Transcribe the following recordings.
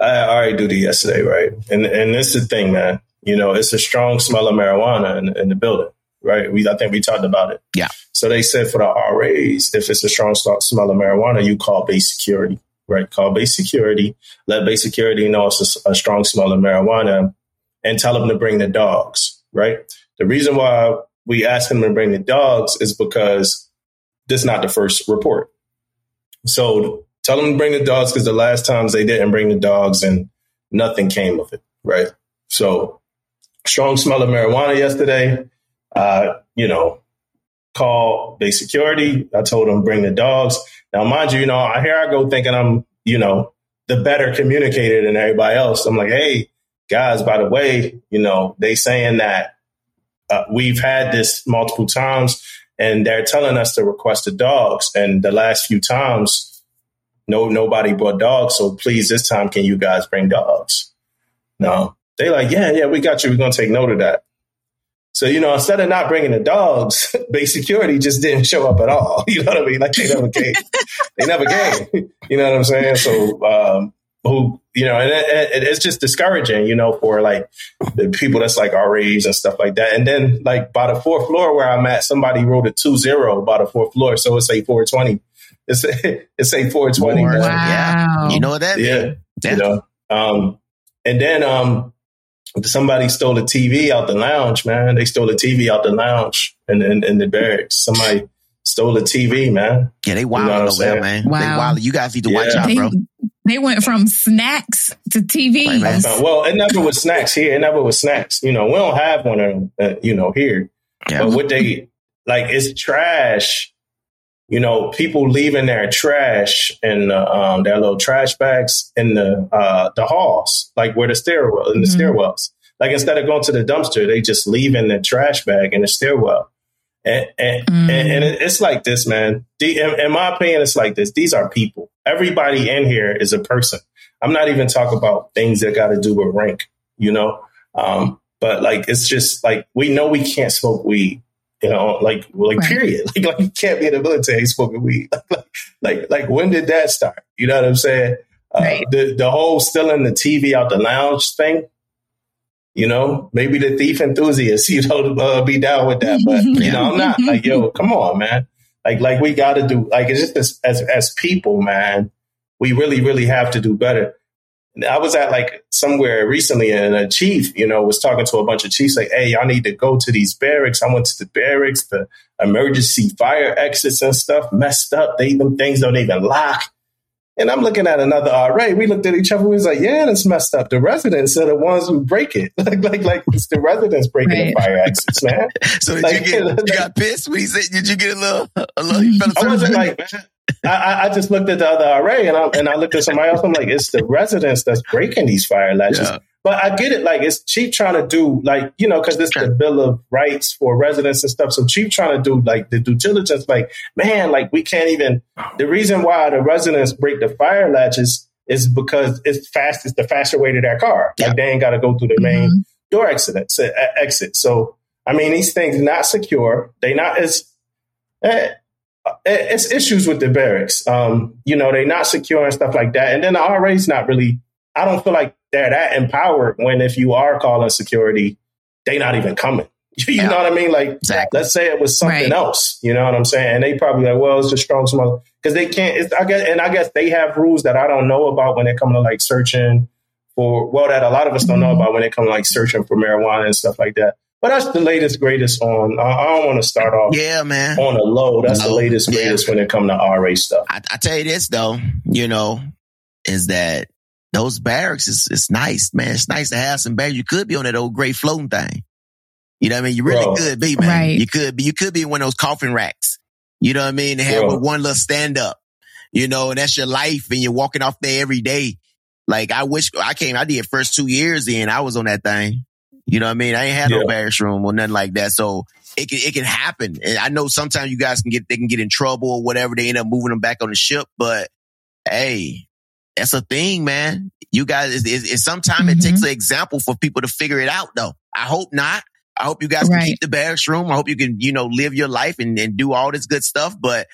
I had RA duty yesterday, right? And and this is the thing, man. You know, it's a strong smell of marijuana in, in the building, right? We I think we talked about it. Yeah. So they said for the RAs, if it's a strong smell of marijuana, you call base security, right? Call base security, let base security know it's a, a strong smell of marijuana, and tell them to bring the dogs, right? The reason why we ask them to bring the dogs is because this is not the first report. So tell them to bring the dogs because the last times they didn't bring the dogs and nothing came of it, right? So strong smell of marijuana yesterday. Uh, you know, call base security. I told them bring the dogs. Now, mind you, you know, I here I go thinking I'm, you know, the better communicator than everybody else. I'm like, hey, guys, by the way, you know, they saying that uh, we've had this multiple times and they're telling us to request the dogs. And the last few times, no, nobody brought dogs. So please, this time, can you guys bring dogs? No, they like, yeah, yeah, we got you. We're going to take note of that. So, you know, instead of not bringing the dogs, base security just didn't show up at all. You know what I mean? Like they never came. they never came. You know what I'm saying? So, um, who, you know, and it, it, it's just discouraging, you know, for like the people that's like RAs and stuff like that. And then like by the fourth floor where I'm at, somebody wrote a two zero by the fourth floor. So it's a 420. It's a, it's a 420. Wow. Yeah. You know what that yeah. means? You know, um, and then, um, somebody stole a TV out the lounge, man. They stole a TV out the lounge in, in, in the barracks. Somebody stole a TV, man. Yeah, they wild you know over there, man. Wow. They wild. You guys need to yeah. watch out, they, bro. They went from snacks to TV. Right, well, it never was snacks here. It never was snacks. You know, we don't have one of them, uh, you know, here. Yeah. But what they, like, it's trash you know, people leaving their trash in um, their little trash bags in the uh, the halls, like where the stairwell in the mm-hmm. stairwells. Like instead of going to the dumpster, they just leave in the trash bag in the stairwell. And and, mm. and, and it's like this, man. in, in my opinion, it's like this. These are people. Everybody in here is a person. I'm not even talking about things that got to do with rank, you know. Um, but like it's just like we know we can't smoke weed you know, like like right. period. Like like you can't be in the military smoking weed. like, like like when did that start? You know what I'm saying? Uh, right. The the whole stealing the TV out the lounge thing. You know, maybe the thief enthusiast, you know, uh, be down with that, but you know, I'm not. Like, yo, come on, man. Like like we got to do. Like it's just as, as as people, man. We really really have to do better. I was at like somewhere recently and a chief, you know, was talking to a bunch of chiefs like, hey, y'all need to go to these barracks. I went to the barracks, the emergency fire exits and stuff messed up. They them things don't even lock. And I'm looking at another RA. We looked at each other. We was like, yeah, it's messed up. The residents are the ones who break it. like, like, like it's the residents breaking right. the fire exits, man. so did like, you get, you got pissed when he said, did you get a little, a little, you felt I wasn't like, man, I, I, just looked at the other RA and I, and I looked at somebody else. I'm like, it's the residents that's breaking these fire latches. Yeah. But I get it. Like, it's cheap trying to do, like, you know, because this is the Bill of Rights for residents and stuff. So cheap trying to do, like, the due diligence, like, man, like, we can't even. The reason why the residents break the fire latches is because it's fast. It's the faster way to their car. Like, they ain't got to go through the main mm-hmm. door exit. exit. So, I mean, these things not secure. They not as. Eh, it's issues with the barracks. Um, you know, they're not secure and stuff like that. And then the RA's not really, I don't feel like they're that empowered when if you are calling security, they not even coming. you yeah. know what I mean? Like, exactly. let's say it was something right. else. You know what I'm saying? And they probably like, well, it's a strong smell because they can't. I guess, and I guess they have rules that I don't know about when they come to like searching for. Well, that a lot of us don't know mm-hmm. about when they come to like searching for marijuana and stuff like that. But that's the latest, greatest on. I don't want to start off. Yeah, man. On a low, that's low. the latest, greatest yeah. when it comes to RA stuff. I, I, tell you this though, you know, is that those barracks is it's nice, man. It's nice to have some barracks. You could be on that old gray floating thing. You know what I mean? You really Bro. could be, man. Right. You could be. You could be in one of those coffin racks. You know what I mean? They have one little stand up. You know, and that's your life, and you're walking off there every day. Like I wish I came. I did first two years in. I was on that thing. You know what I mean? I ain't had yeah. no barracks room or nothing like that. So it can, it can happen. And I know sometimes you guys can get, they can get in trouble or whatever. They end up moving them back on the ship. But hey, that's a thing, man. You guys, it's, it's, it's sometimes mm-hmm. it takes mm-hmm. an example for people to figure it out though. I hope not. I hope you guys right. can keep the barracks room. I hope you can, you know, live your life and, and do all this good stuff. But,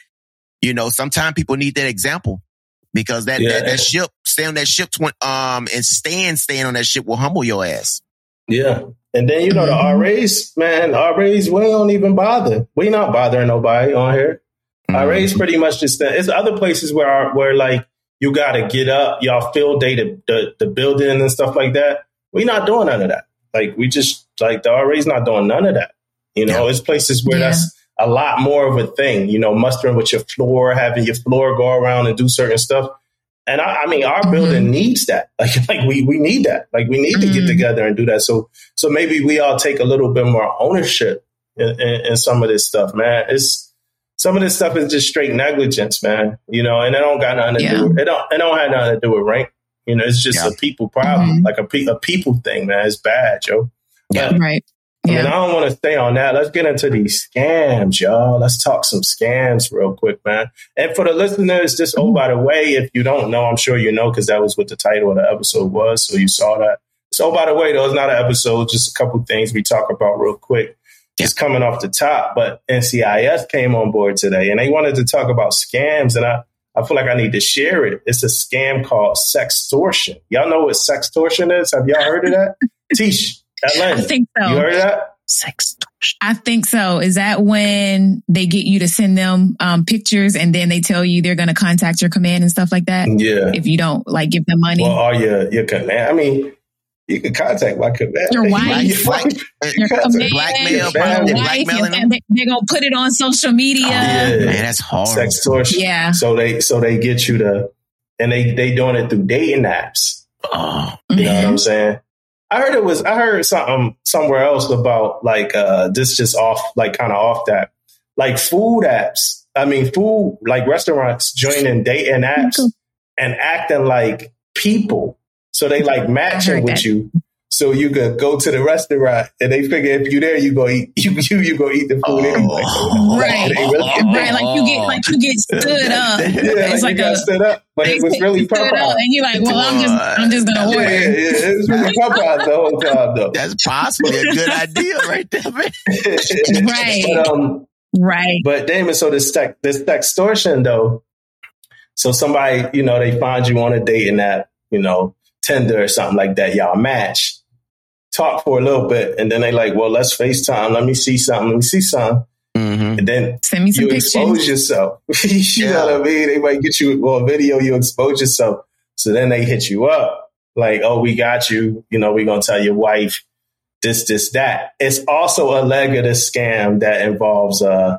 you know, sometimes people need that example because that, yeah. that, that ship stay on that ship, tw- um, and stand staying on that ship will humble your ass. Yeah. And then, you know, the mm-hmm. RAs, man, RAs, we don't even bother. We not bothering nobody on here. Mm-hmm. RAs pretty much just, it's other places where, where like, you got to get up, y'all fill day the, the, the building and stuff like that. We not doing none of that. Like, we just, like, the RA's not doing none of that. You know, yeah. it's places where yeah. that's a lot more of a thing, you know, mustering with your floor, having your floor go around and do certain stuff. And I, I mean, our mm-hmm. building needs that. Like, like we, we need that. Like we need mm-hmm. to get mm-hmm. together and do that. So, so maybe we all take a little bit more ownership in, in, in, some of this stuff, man. It's some of this stuff is just straight negligence, man. You know, and it don't got nothing to yeah. do. It don't. It don't have nothing to do with rank. You know, it's just yeah. a people problem, mm-hmm. like a, pe- a people thing, man. It's bad, yo. Yeah, right. I mean, I don't want to stay on that. Let's get into these scams, y'all. Let's talk some scams real quick, man. And for the listeners, just oh, by the way, if you don't know, I'm sure you know because that was what the title of the episode was. So you saw that. So, oh, by the way, though, it's not an episode, just a couple things we talk about real quick. Just coming off the top, but NCIS came on board today and they wanted to talk about scams. And I, I feel like I need to share it. It's a scam called sextortion. Y'all know what sextortion is? Have y'all heard of that? Tish, Atlanta. I think so. You heard that? Sex. I think so. Is that when they get you to send them um, pictures and then they tell you they're going to contact your command and stuff like that? Yeah. If you don't like give them money. Well, are your your command? I mean, you can contact my command. Your wife, your, your command, blackmail, your wife, and they, they're gonna put it on social media. Oh, yeah. Man, that's hard. Sextortion. Yeah. So they so they get you to, and they they doing it through dating apps. Oh, you know what I'm saying? I heard it was I heard something somewhere else about like uh this just off like kind of off that like food apps. I mean food like restaurants joining dating apps and acting like people. So they like matching with that. you so you could go to the restaurant and they figure if you're there, you go eat you you, you go eat the food oh, anyway. right, really, right. Like you get like you get stood up. yeah, it's like, like a, stood up, but it was really Popeye. and you're like, well, I'm just I'm just gonna order. Yeah, yeah, it was really Popeye the whole time though. That's possibly a good idea right there, man. right. But, um, right. But Damon, so this tech, this extortion though. So somebody, you know, they find you on a date in that, you know, Tinder or something like that. Y'all match talk for a little bit, and then they like, well, let's FaceTime. Let me see something. Let me see something. Mm-hmm. And then Send me some you pictures. expose yourself. you yeah. know what I mean? They might get you on video. You expose yourself. So then they hit you up like, oh, we got you. You know, we're gonna tell your wife this, this, that. It's also a leg of the scam that involves uh,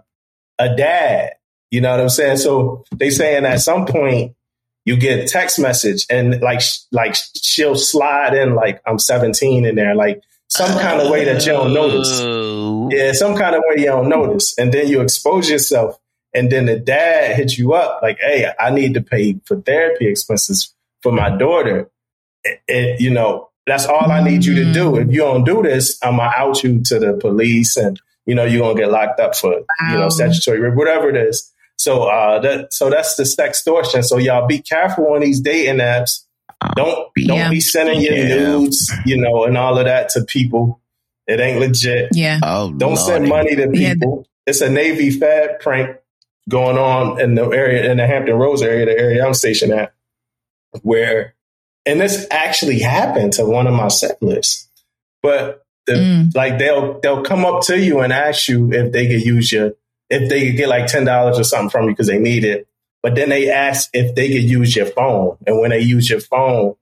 a dad. You know what I'm saying? So they saying at some point you get a text message and like like she'll slide in like I'm 17 in there, like some kind of way that you don't notice. Oh. Yeah, some kind of way you don't notice, and then you expose yourself, and then the dad hits you up like, "Hey, I need to pay for therapy expenses for my daughter." And, you know, that's all I need you to do. Mm. If you don't do this, I'm gonna out you to the police, and you know you're gonna get locked up for you know statutory whatever it is. So uh, that so that's the sextortion. So y'all be careful on these dating apps. Don't yeah. don't be sending your yeah. nudes, you know, and all of that to people. It ain't legit. Yeah. Oh, don't Lordy. send money to people. Yeah. It's a Navy Fed prank going on in the area in the Hampton Roads area, the area I'm stationed at, where and this actually happened to one of my settlers. But the, mm. like they'll they'll come up to you and ask you if they could use your if they could get like ten dollars or something from you because they need it. But then they ask if they could use your phone, and when they use your phone,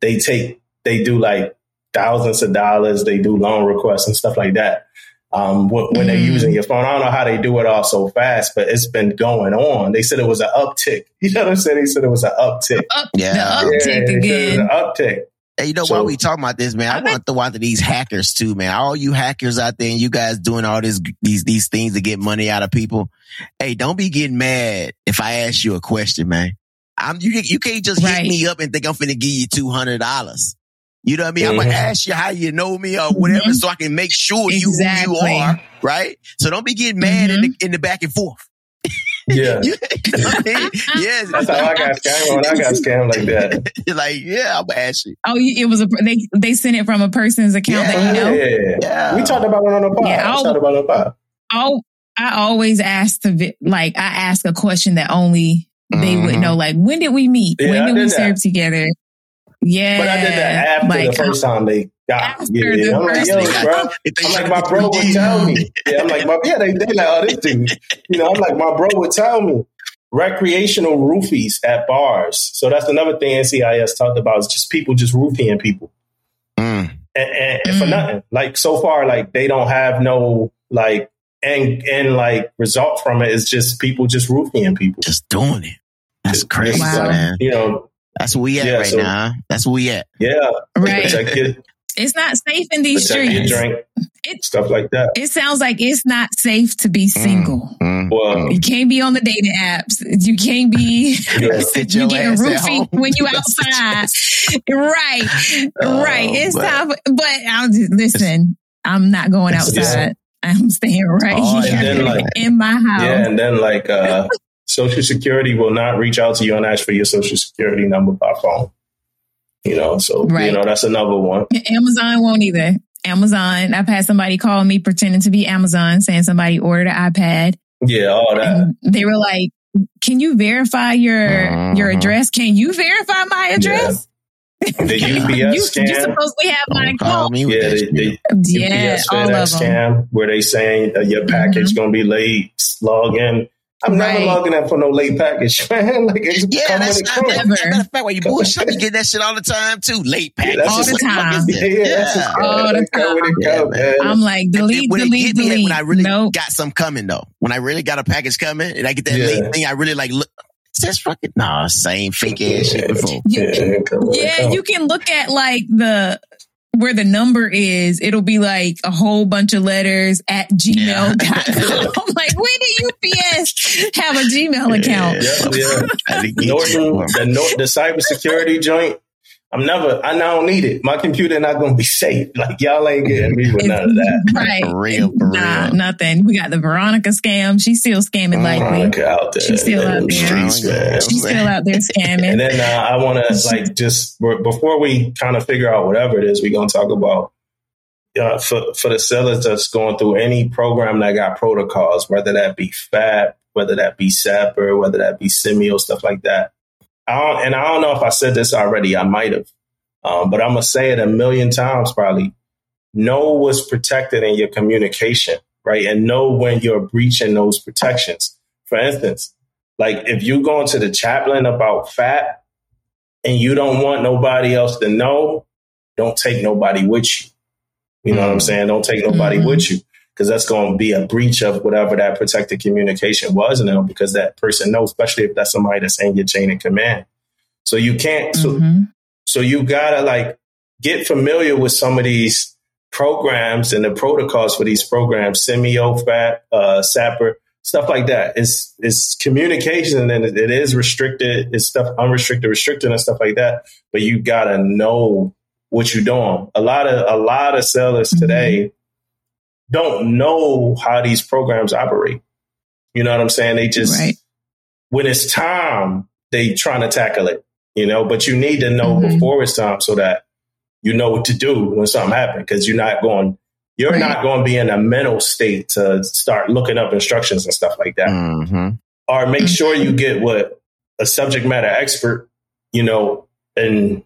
they take they do like thousands of dollars. They do loan requests and stuff like that. Um, when, when mm. they're using your phone, I don't know how they do it all so fast, but it's been going on. They said it was an uptick. You know what I'm saying? They said it was an uptick. Up, yeah, the uptick yeah, again. An uptick. Hey, you know, so, while we talking about this, man, I, I want to throw out to these hackers too, man. All you hackers out there and you guys doing all this, these, these things to get money out of people. Hey, don't be getting mad if I ask you a question, man. I'm, you, you can't just right. hit me up and think I'm finna give you $200. You know what I mean? Mm-hmm. I'm gonna ask you how you know me or whatever mm-hmm. so I can make sure exactly. you who you are, right? So don't be getting mad mm-hmm. in the, in the back and forth. Yeah. you know I mean? Yes. That's how I got scammed when I got scammed like that. like, yeah, I'm asking. Oh, it was a they they sent it from a person's account yeah, that you know. Yeah, yeah, We talked about it on the pod. Yeah, I'll, talked about it on the pod. I'll, I always ask to like I ask a question that only they would mm-hmm. know like when did we meet? Yeah, when did, did we serve together? Yeah. But I did that after like, the first time they got after yeah, the I'm like, yo, bro. I'm like, my bro would tell me. Yeah, I'm like, my, yeah, they, they like, oh, this dude. You know, I'm like, my bro would tell me recreational roofies at bars. So that's another thing NCIS talked about is just people just roofing people. Mm. And, and, and mm. for nothing. Like so far, like they don't have no like and and like result from it is just people just roofing people. Just doing it. That's just, crazy, wow. man. You know, that's where we at yeah, right so, now. That's where we at. Yeah. Right. It's not safe in these streets. Drink, it, stuff like that. It sounds like it's not safe to be mm, single. Mm, mm, well, you can't be on the dating apps. You can't be you getting roofie when you outside. right. Oh, right. It's but, time. but I'll just listen. I'm not going outside. I'm staying right oh, here like, in my house. Yeah, and then like uh Social Security will not reach out to you and ask for your Social Security number by phone. You know, so right. you know that's another one. Amazon won't either. Amazon. I've had somebody call me pretending to be Amazon, saying somebody ordered an iPad. Yeah, all that. And they were like, "Can you verify your uh-huh. your address? Can you verify my address?" The UPS you, scam. You supposedly have my account. Yeah, the, the yeah, UPS all FedEx scam where they saying uh, your package mm-hmm. gonna be late. Log in I'm right. never logging in for no late package, man. Like, yeah, that's not that. Matter of fact, when you bullshit, you get that shit all the time too. Late package, yeah, all the time. Yeah, yeah, yeah. all the time. Go, man. I'm like, delete, when delete, delete. when I really nope. got some coming though, when I really got a package coming, and I get that late thing, I really like look. That's fucking nah, same fake ass shit before. yeah, yeah you can look at like the where the number is, it'll be like a whole bunch of letters at gmail.com. Yeah. I'm like, when did UPS have a Gmail account? Yeah, yeah. Norton, the, the cybersecurity joint, I'm never, I don't need it. My computer not going to be safe. Like y'all ain't getting me with none of that. Right. For real, for nah, real. nothing. We got the Veronica scam. She's still scamming likely. out there. She's still out there. Streets, man. She's still out there scamming. and then uh, I want to like just before we kind of figure out whatever it is, we're going to talk about uh, for, for the sellers that's going through any program that got protocols, whether that be FAP, whether that be SAPR, whether that be CMEO, stuff like that I don't, and I don't know if I said this already. I might have, um, but I'm gonna say it a million times probably. Know what's protected in your communication, right? And know when you're breaching those protections. For instance, like if you go into the chaplain about FAP and you don't want nobody else to know, don't take nobody with you. You know mm-hmm. what I'm mm. saying? Don't take nobody mm-hmm. with you because that's going to be a breach of whatever that protected communication was now because that person knows, especially if that's somebody that's in your chain of command. So you can't, mm-hmm. so, so you gotta like get familiar with some of these programs and the protocols for these programs, CMEO, FAP, uh, SAPR, stuff like that. It's, it's communication and it is restricted. It's stuff unrestricted, restricted and stuff like that. But you gotta know what you're doing. A lot of, a lot of sellers mm-hmm. today, don't know how these programs operate. You know what I'm saying? They just, right. when it's time, they trying to tackle it, you know, but you need to know mm-hmm. before it's time so that you know what to do when something happens because you're not going, you're right. not going to be in a mental state to start looking up instructions and stuff like that. Mm-hmm. Or make sure you get what a subject matter expert, you know, and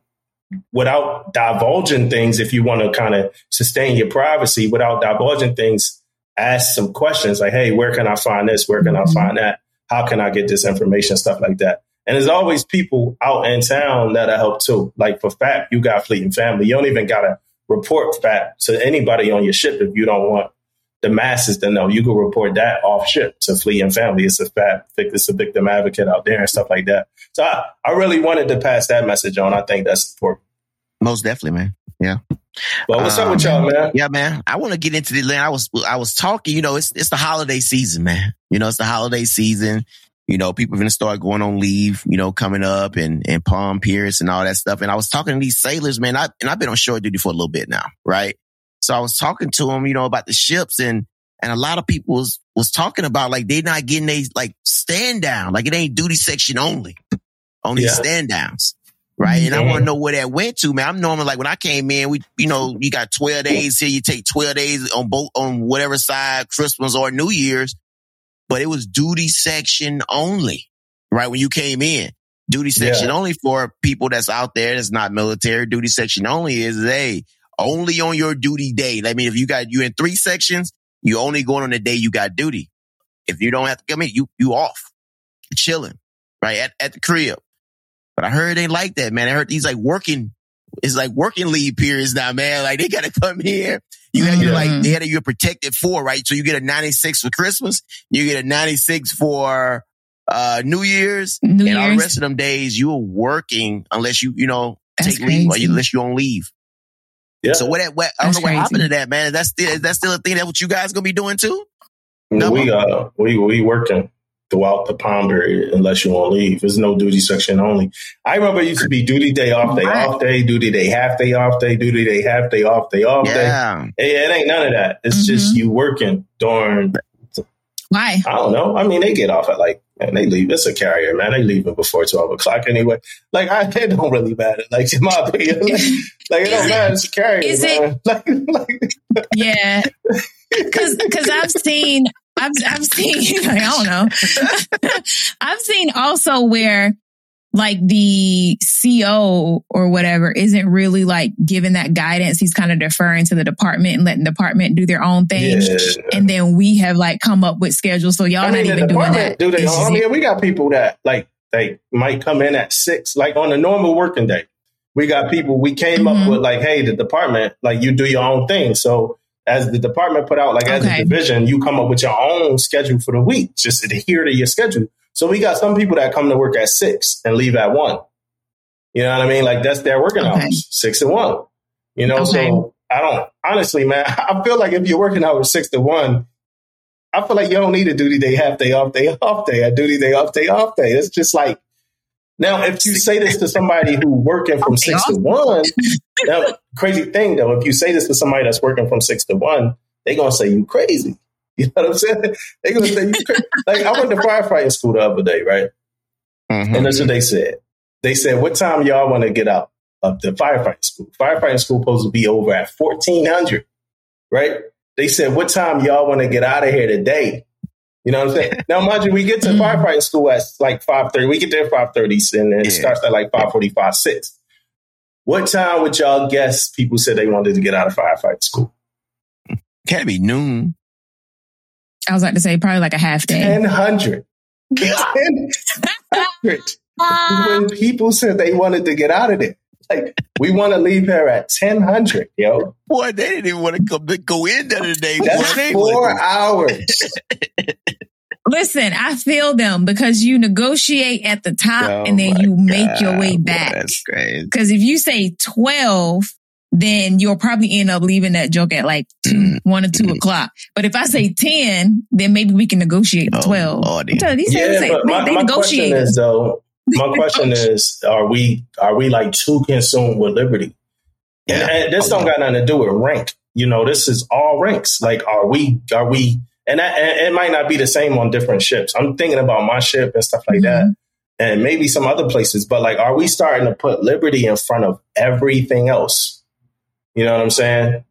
without divulging things, if you want to kind of sustain your privacy without divulging things, ask some questions like, hey, where can I find this? Where can mm-hmm. I find that? How can I get this information? Stuff like that. And there's always people out in town that'll help too. Like for FAP, you got Fleet and Family. You don't even got to report FAP to anybody on your ship if you don't want the masses to know. You can report that off ship to Fleet and Family. It's a FAP, it's a victim advocate out there and stuff like that. So I, I really wanted to pass that message on. I think that's important. Most definitely, man. Yeah. Well, what's um, up with y'all, um, man? Yeah, man. I want to get into the land. I was I was talking. You know, it's it's the holiday season, man. You know, it's the holiday season. You know, people are gonna start going on leave. You know, coming up and and Palm Pierce and all that stuff. And I was talking to these sailors, man. I and I've been on shore duty for a little bit now, right? So I was talking to them, you know, about the ships and and a lot of people was was talking about like they not getting a like stand down, like it ain't duty section only, only yeah. stand downs right? And I mm-hmm. want to know where that went to, man. I'm normally like when I came in, we, you know, you got 12 days here. You take 12 days on both, on whatever side, Christmas or New Year's, but it was duty section only, right? When you came in, duty section yeah. only for people that's out there that's not military. Duty section only is a only on your duty day. I mean, if you got you in three sections, you only going on the day you got duty. If you don't have to come in, you you off, chilling, right at, at the crib. But I heard they like that, man. I heard these like working, it's like working leave periods now, man. Like they gotta come here. You have your like they had a, you're protected for, right? So you get a 96 for Christmas, you get a 96 for uh New Year's, New and Year's. all the rest of them days you are working unless you, you know, That's take leave or unless you on leave. Yeah. So what, what I don't That's know what crazy. happened to that, man. Is that still is that still a thing that what you guys gonna be doing too? No, we uh we we working throughout the palm period unless you want to leave. There's no duty section only. I remember it used to be duty day, off day, off day, duty day, half day, off day, duty day, half day, off day, off yeah. day. It, it ain't none of that. It's mm-hmm. just you working during. Why? I don't know. I mean, they get off at like man, they leave. It's a carrier, man. They leaving before twelve o'clock anyway. Like, I it don't really matter. Like, in my opinion, like, like it don't matter. It's a carrier, is man. It, like, like, yeah, because because I've seen I've I've seen like, I don't know. I've seen also where like the CO or whatever isn't really like giving that guidance. He's kind of deferring to the department and letting the department do their own thing. Yeah. And then we have like come up with schedules. So y'all I mean, not even doing that. Do they? I mean, we got people that like they might come in at six, like on a normal working day. We got people we came mm-hmm. up with like, hey, the department, like you do your own thing. So as the department put out, like as a division, you come up with your own schedule for the week. Just adhere to your schedule. So we got some people that come to work at six and leave at one. You know what I mean? Like that's their working okay. hours, six to one. You know, okay. so I don't honestly, man. I feel like if you're working hours six to one, I feel like you don't need a duty day, half day, off day, off day, a duty day, off day, off day. It's just like now, if you say this to somebody who working from six to one, now crazy thing though, if you say this to somebody that's working from six to one, they gonna say you crazy. You know what I'm saying? They gonna say you crazy. like I went to firefighting school the other day, right? Mm-hmm. And that's what they said. They said, "What time y'all want to get out of the firefighting school? Firefighting school supposed to be over at fourteen hundred, right?" They said, "What time y'all want to get out of here today?" You know what I'm saying? now, mind you, we get to mm-hmm. firefighting school at like 5.30. We get there at 5.30 and it yeah. starts at like 5.45, 6. What time would y'all guess people said they wanted to get out of firefighting school? Can't be noon. I was about to say probably like a half day. 100. 100. when people said they wanted to get out of there. Like, we want to leave here at 1000, yo. Boy, they didn't even want to come to go in the other day. That's boy, four hours. Listen, I feel them because you negotiate at the top oh and then oh you God, make your way back. Boy, that's crazy. Because if you say 12, then you'll probably end up leaving that joke at like two, mm, one or two mm. o'clock. But if I say 10, then maybe we can negotiate oh, 12. Lord, these yeah, say, my, they my negotiate. Question is, though, my question is, are we are we like too consumed with liberty? Yeah. And, and this don't got nothing to do with rank. You know, this is all ranks. Like, are we are we and, that, and it might not be the same on different ships. I'm thinking about my ship and stuff like mm-hmm. that, and maybe some other places. But like, are we starting to put liberty in front of everything else? You know what I'm saying?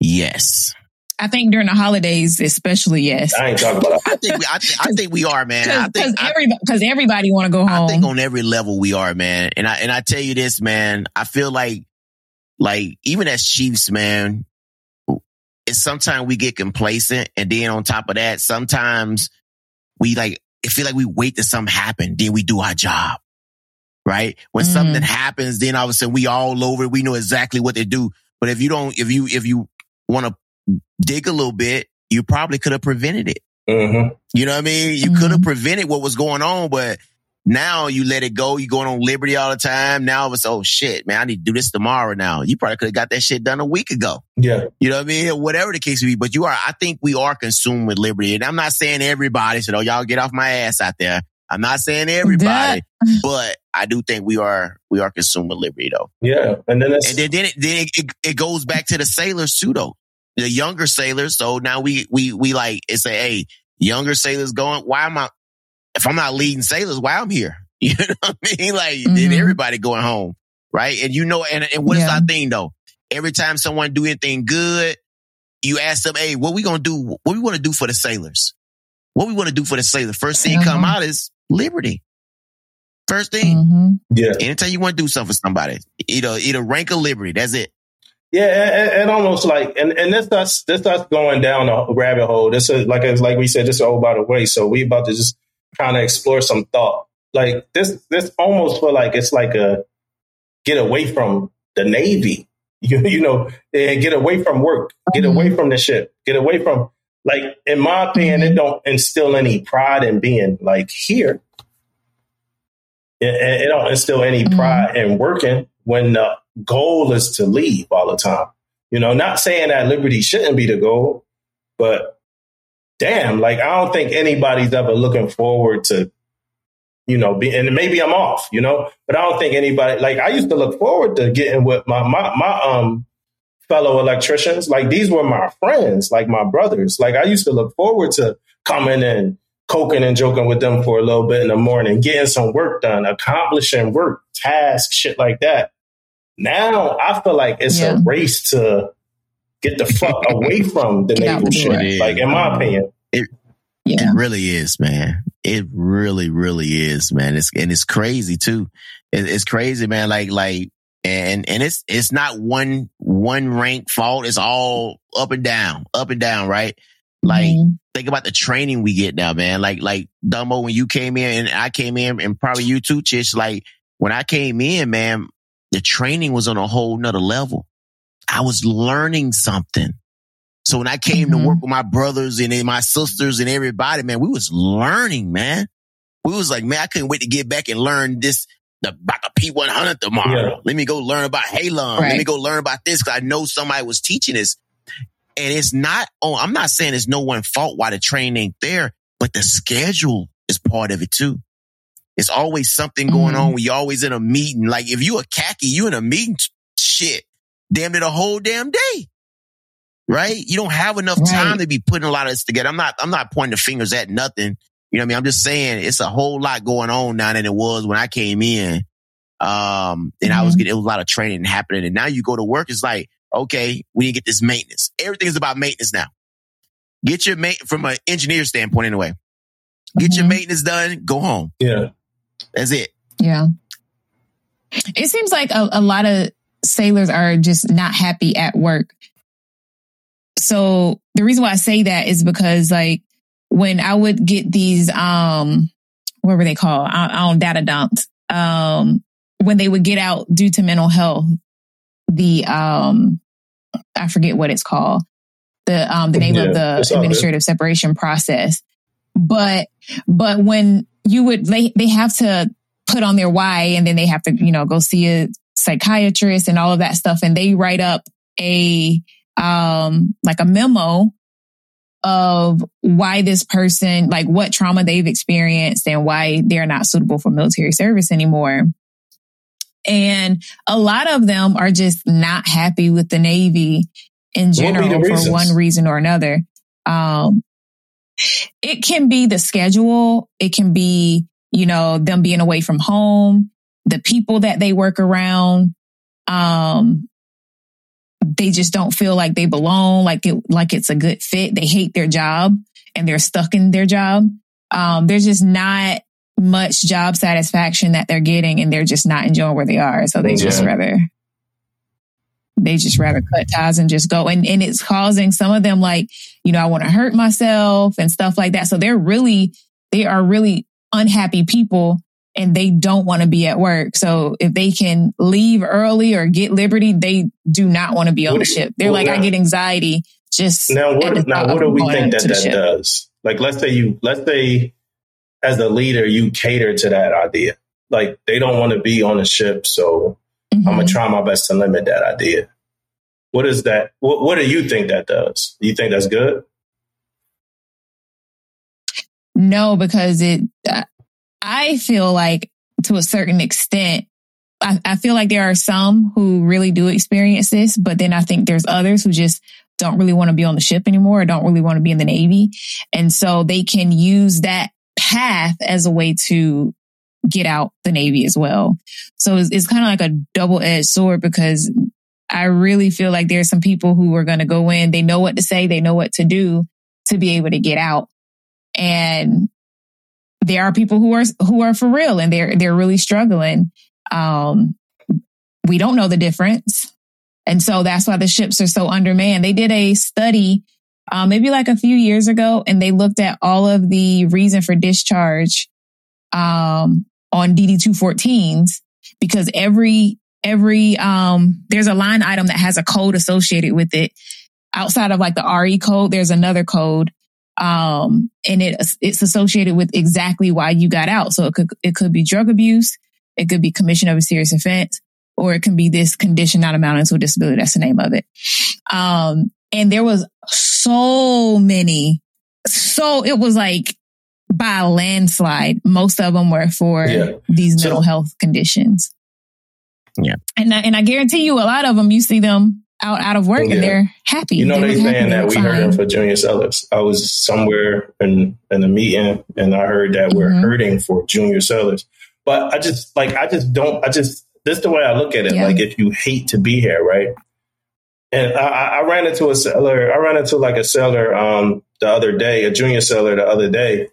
Yes. I think during the holidays, especially, yes. I ain't talking about. I think we, I, th- I think we are, man. Because everybody, because everybody want to go home. I think on every level we are, man. And I and I tell you this, man. I feel like, like even as Chiefs, man, it's sometimes we get complacent. And then on top of that, sometimes we like, it feel like we wait till something happen. Then we do our job. Right. When mm. something happens, then all of a sudden we all over. We know exactly what to do. But if you don't, if you, if you want to dig a little bit, you probably could have prevented it. Mm-hmm. You know what I mean? You mm-hmm. could have prevented what was going on, but now you let it go. You going on Liberty all the time. Now it's oh shit, man, I need to do this tomorrow. Now you probably could have got that shit done a week ago. Yeah, you know what I mean. Whatever the case may be, but you are. I think we are consumed with Liberty, and I'm not saying everybody. So y'all get off my ass out there. I'm not saying everybody, that. but I do think we are we are consumer with Liberty though. Yeah, and then and then then, it, then it, it goes back to the sailors too though. The younger sailors. So now we we we like it's a hey younger sailors going. Why am I? if I'm not leading sailors, why I'm here? You know what I mean? Like, mm-hmm. everybody going home, right? And you know, and, and what yeah. is our thing though? Every time someone do anything good, you ask them, hey, what we gonna do? What we want to do for the sailors? What we want to do for the sailors? First thing come out is liberty. First thing. Mm-hmm. Yeah. Anytime you want to do something for somebody, either either rank or liberty. That's it. Yeah, and, and, almost like, and, and this us this us going down a rabbit hole. This is like like we said, this is all by the way. So we about to just kind of explore some thought. Like this, this almost feel like it's like a get away from the Navy. You you know, and get away from work, get mm-hmm. away from the ship, get away from like. In my opinion, it don't instill any pride in being like here. It, it don't instill any mm-hmm. pride mm-hmm. in working when the goal is to leave all the time. You know, not saying that liberty shouldn't be the goal, but damn, like I don't think anybody's ever looking forward to, you know, be, and maybe I'm off, you know, but I don't think anybody like I used to look forward to getting with my my my um fellow electricians. Like these were my friends, like my brothers. Like I used to look forward to coming and coking and joking with them for a little bit in the morning, getting some work done, accomplishing work, tasks, shit like that. Now I feel like it's yeah. a race to get the fuck away from the naval shit. Like in my opinion, it yeah. it really is, man. It really, really is, man. It's and it's crazy too. It, it's crazy, man. Like like and and it's it's not one one rank fault. It's all up and down, up and down, right? Like mm-hmm. think about the training we get now, man. Like like Damo when you came in and I came in and probably you too, Tish. Like when I came in, man, the training was on a whole nother level. I was learning something. So when I came mm-hmm. to work with my brothers and my sisters and everybody, man, we was learning, man. We was like, man, I couldn't wait to get back and learn this the, about the P100 tomorrow. Yeah. Let me go learn about Halon. Right. Let me go learn about this because I know somebody was teaching this. And it's not, oh, I'm not saying it's no one fault why the train ain't there, but the schedule is part of it too. It's always something going mm-hmm. on. We always in a meeting. Like if you a khaki, you in a meeting shit, damn it, a whole damn day. Right? You don't have enough right. time to be putting a lot of this together. I'm not, I'm not pointing the fingers at nothing. You know what I mean? I'm just saying it's a whole lot going on now than it was when I came in. Um, and mm-hmm. I was mm-hmm. getting, it was a lot of training happening. And now you go to work, it's like, okay, we need to get this maintenance. Everything is about maintenance now. Get your mate from an engineer standpoint anyway. Get mm-hmm. your maintenance done, go home. Yeah. That's it. Yeah. It seems like a, a lot of sailors are just not happy at work. So the reason why I say that is because like when I would get these, um, what were they called? I, on data dumps. Um, when they would get out due to mental health, the, um, I forget what it's called. The, um, the name yeah, of the administrative separation process. But, but when you would, they, they have to put on their why and then they have to, you know, go see a psychiatrist and all of that stuff. And they write up a, um, like a memo of why this person, like what trauma they've experienced and why they're not suitable for military service anymore. And a lot of them are just not happy with the Navy in general for one reason or another. Um, it can be the schedule. It can be, you know, them being away from home, the people that they work around. Um, they just don't feel like they belong, like it, like it's a good fit. They hate their job and they're stuck in their job. Um, there's just not much job satisfaction that they're getting and they're just not enjoying where they are. So they yeah. just rather they just rather cut ties and just go. And, and it's causing some of them like, you know, I want to hurt myself and stuff like that. So they're really, they are really unhappy people and they don't want to be at work. So if they can leave early or get liberty, they do not want to be on the ship. They're well, like, now, I get anxiety just now. What, now, what do we think that that does? Like, let's say you, let's say as a leader, you cater to that idea. Like they don't want to be on the ship. So Mm-hmm. I'm gonna try my best to limit that idea. What is that? What, what do you think that does? Do you think that's good? No, because it. I feel like to a certain extent, I, I feel like there are some who really do experience this, but then I think there's others who just don't really want to be on the ship anymore or don't really want to be in the Navy. And so they can use that path as a way to get out the Navy as well. So it's, it's kind of like a double edged sword because I really feel like there's some people who are going to go in, they know what to say, they know what to do to be able to get out. And there are people who are who are for real and they're they're really struggling. Um, we don't know the difference, and so that's why the ships are so undermanned. They did a study uh, maybe like a few years ago, and they looked at all of the reason for discharge um, on DD two fourteens because every every um, there's a line item that has a code associated with it. Outside of like the RE code, there's another code um, and it it's associated with exactly why you got out. So it could it could be drug abuse, it could be commission of a serious offense, or it can be this condition not amounting to a disability. That's the name of it. Um, and there was so many, so it was like by a landslide. Most of them were for yeah. these mental so, health conditions. Yeah, and I, and I guarantee you, a lot of them you see them out out of work yeah. and they're happy. You know, they, they saying that we heard him for Junior Sellers. I was somewhere in in a meeting and I heard that we're mm-hmm. hurting for Junior Sellers. But I just like I just don't I just this is the way I look at it. Yeah. Like if you hate to be here, right? And I, I, ran into a seller. I ran into like a seller um, the other day, a junior seller the other day.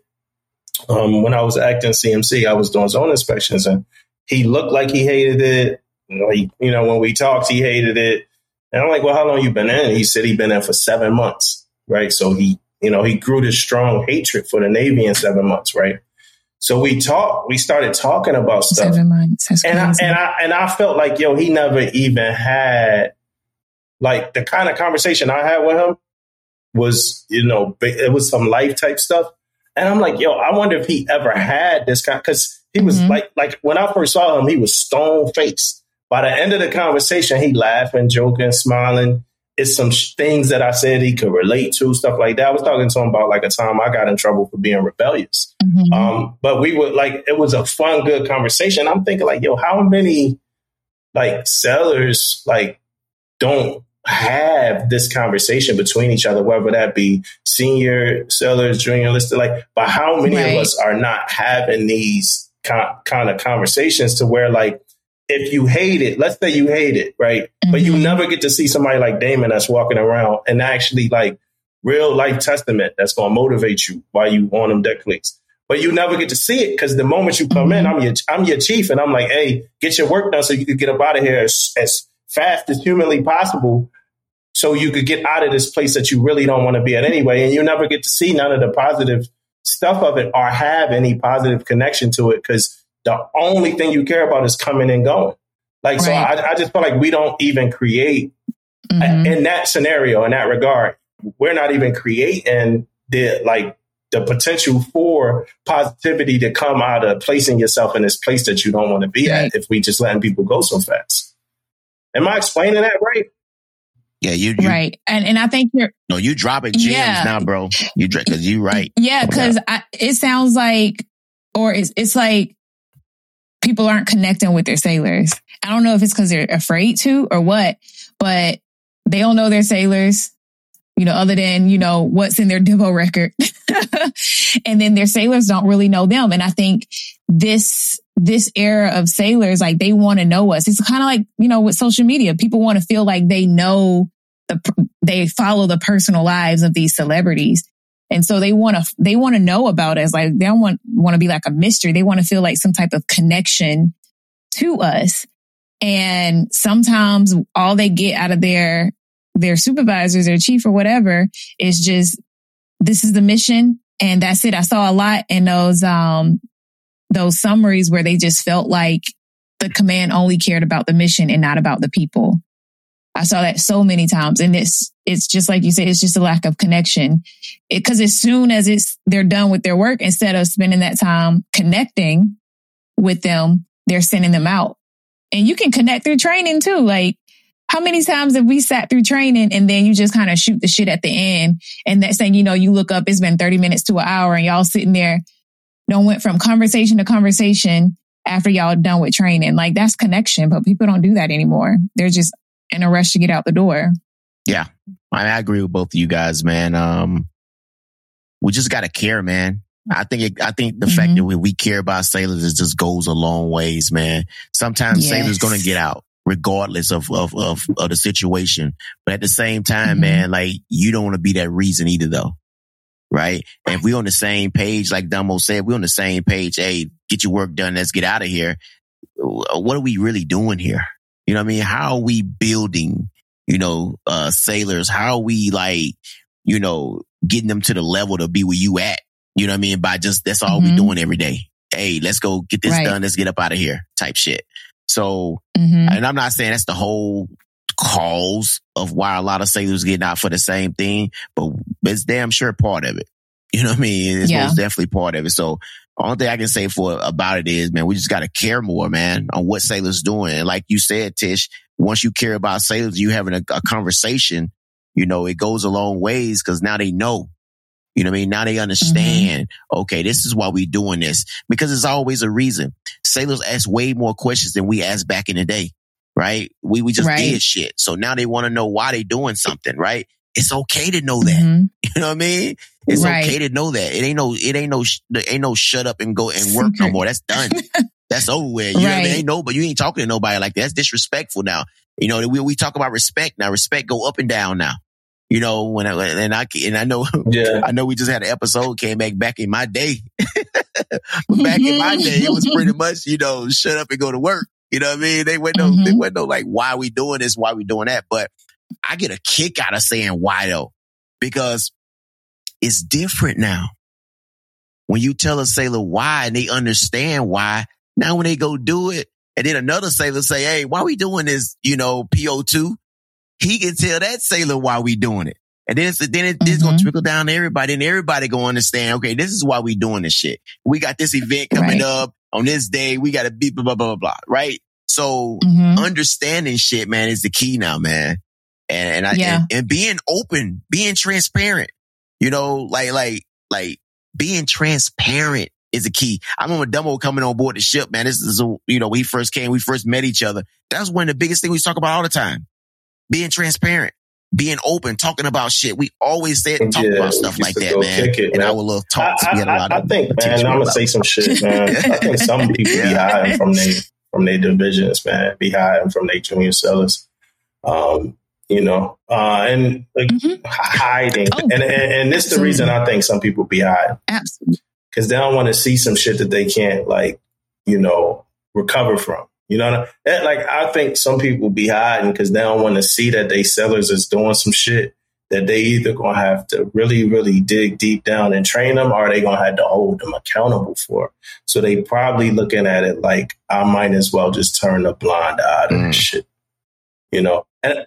Um, when I was acting CMC, I was doing zone inspections, and he looked like he hated it. You know, he, you know when we talked, he hated it. And I'm like, well, how long you been in? He said he'd been in for seven months, right? So he, you know, he grew this strong hatred for the Navy in seven months, right? So we talked, we started talking about stuff. Seven months. That's and I, and I and I felt like, yo, he never even had like the kind of conversation I had with him was, you know, it was some life type stuff. And I'm like, yo, I wonder if he ever had this kind because he was mm-hmm. like, like when I first saw him, he was stone faced. By the end of the conversation, he laughing, joking, smiling. It's some sh- things that I said he could relate to, stuff like that. I was talking to him about like a time I got in trouble for being rebellious. Mm-hmm. Um, but we were like, it was a fun, good conversation. I'm thinking like, yo, how many like sellers like don't have this conversation between each other, whether that be senior sellers, junior listed, like, but how many right. of us are not having these kind of conversations to where like if you hate it, let's say you hate it, right? Mm-hmm. But you mm-hmm. never get to see somebody like Damon that's walking around and actually like real life testament that's going to motivate you while you on them deck clicks. But you never get to see it because the moment you come in, mm-hmm. I'm your I'm your chief, and I'm like, hey, get your work done so you can get up out of here as, as fast as humanly possible, so you could get out of this place that you really don't want to be at anyway. And you never get to see none of the positive stuff of it or have any positive connection to it because the only thing you care about is coming and going. Like, right. so I, I, just feel like we don't even create mm-hmm. in that scenario, in that regard, we're not even creating the, like, the potential for positivity to come out of placing yourself in this place that you don't want to be right. at if we just letting people go so fast. Am I explaining that right? Yeah, you, you, right, and and I think you're no, you dropping gems yeah. now, bro. You because you right. Yeah, because it sounds like, or it's it's like people aren't connecting with their sailors. I don't know if it's because they're afraid to or what, but they don't know their sailors, you know, other than, you know, what's in their Devo record. and then their sailors don't really know them. And I think this, this era of sailors, like they want to know us. It's kind of like, you know, with social media, people want to feel like they know the, they follow the personal lives of these celebrities. And so they want to, they want to know about us. Like they don't want, want to be like a mystery. They want to feel like some type of connection to us. And sometimes all they get out of their, their supervisors, their chief or whatever is just, this is the mission. And that's it. I saw a lot in those, um, those summaries where they just felt like the command only cared about the mission and not about the people. I saw that so many times. And it's, it's just like you say, it's just a lack of connection. Cause as soon as it's, they're done with their work, instead of spending that time connecting with them, they're sending them out. And you can connect through training too. Like, how many times have we sat through training and then you just kind of shoot the shit at the end? And that saying, you know, you look up, it's been 30 minutes to an hour and y'all sitting there, don't went from conversation to conversation after y'all done with training. Like that's connection, but people don't do that anymore. They're just in a rush to get out the door. Yeah. I, I agree with both of you guys, man. Um, we just got to care, man. I think it, I think the mm-hmm. fact that we, we care about sailors it just goes a long ways, man. Sometimes yes. sailors gonna get out regardless of, of, of, of, the situation. But at the same time, mm-hmm. man, like you don't want to be that reason either though. right? And if we're on the same page, like Damo said, we're on the same page. Hey, get your work done. Let's get out of here. What are we really doing here? You know what I mean? How are we building, you know, uh, sailors? How are we like, you know, getting them to the level to be where you at? You know what I mean? By just, that's all mm-hmm. we doing every day. Hey, let's go get this right. done. Let's get up out of here type shit. So, mm-hmm. and I'm not saying that's the whole cause of why a lot of sailors getting out for the same thing, but it's damn sure part of it. You know what I mean? It's yeah. most definitely part of it. So only thing I can say for about it is, man, we just got to care more, man, on what sailors doing. And like you said, Tish, once you care about sailors, you having a, a conversation, you know, it goes a long ways because now they know. You know what I mean? Now they understand, mm-hmm. okay, this is why we doing this because there's always a reason. Sailors ask way more questions than we asked back in the day, right? We, we just right. did shit. So now they want to know why they doing something, right? It's okay to know that. Mm-hmm. You know what I mean? It's right. okay to know that. It ain't no, it ain't no, it ain't no shut up and go and work no more. That's done. That's over with. You right. know what I mean? Ain't no, but you ain't talking to nobody like that. That's disrespectful now. You know, we, we talk about respect now. Respect go up and down now. You know, when I, and I, and I know, yeah. I know we just had an episode came back back in my day. but back in my day, it was pretty much, you know, shut up and go to work. You know what I mean? They went no, mm-hmm. they went no like, why we doing this? Why we doing that? But I get a kick out of saying why though, because it's different now. When you tell a sailor why and they understand why, now when they go do it, and then another sailor say, Hey, why we doing this, you know, PO2? He can tell that sailor why we doing it. And then it's, then it, mm-hmm. it's going to trickle down to everybody and everybody going to understand, okay, this is why we doing this shit. We got this event coming right. up on this day. We got to be blah, blah, blah, blah, blah. Right. So mm-hmm. understanding shit, man, is the key now, man. And, and I, yeah. and, and being open, being transparent. You know, like, like, like being transparent is a key. I remember Damo coming on board the ship, man. This is, a, you know, we first came, we first met each other. That's was one of the biggest things we talk about all the time. Being transparent, being open, talking about shit. We always said talk yeah, about stuff like that, man. It, man. And our little talks. I, I, I, I think, man, I'm gonna say some shit, man. I think some people yeah. be hiding from their from their divisions, man. Be hiding from their junior sellers. Um, you know, uh, and like, mm-hmm. hiding. Oh, and, and, and this is the reason I think some people be hiding. Absolutely. Because they don't want to see some shit that they can't, like, you know, recover from. You know, that, like, I think some people be hiding because they don't want to see that they sellers is doing some shit that they either to have to really, really dig deep down and train them or they to have to hold them accountable for. So they probably looking at it like, I might as well just turn a blind eye to mm. this shit. You know, and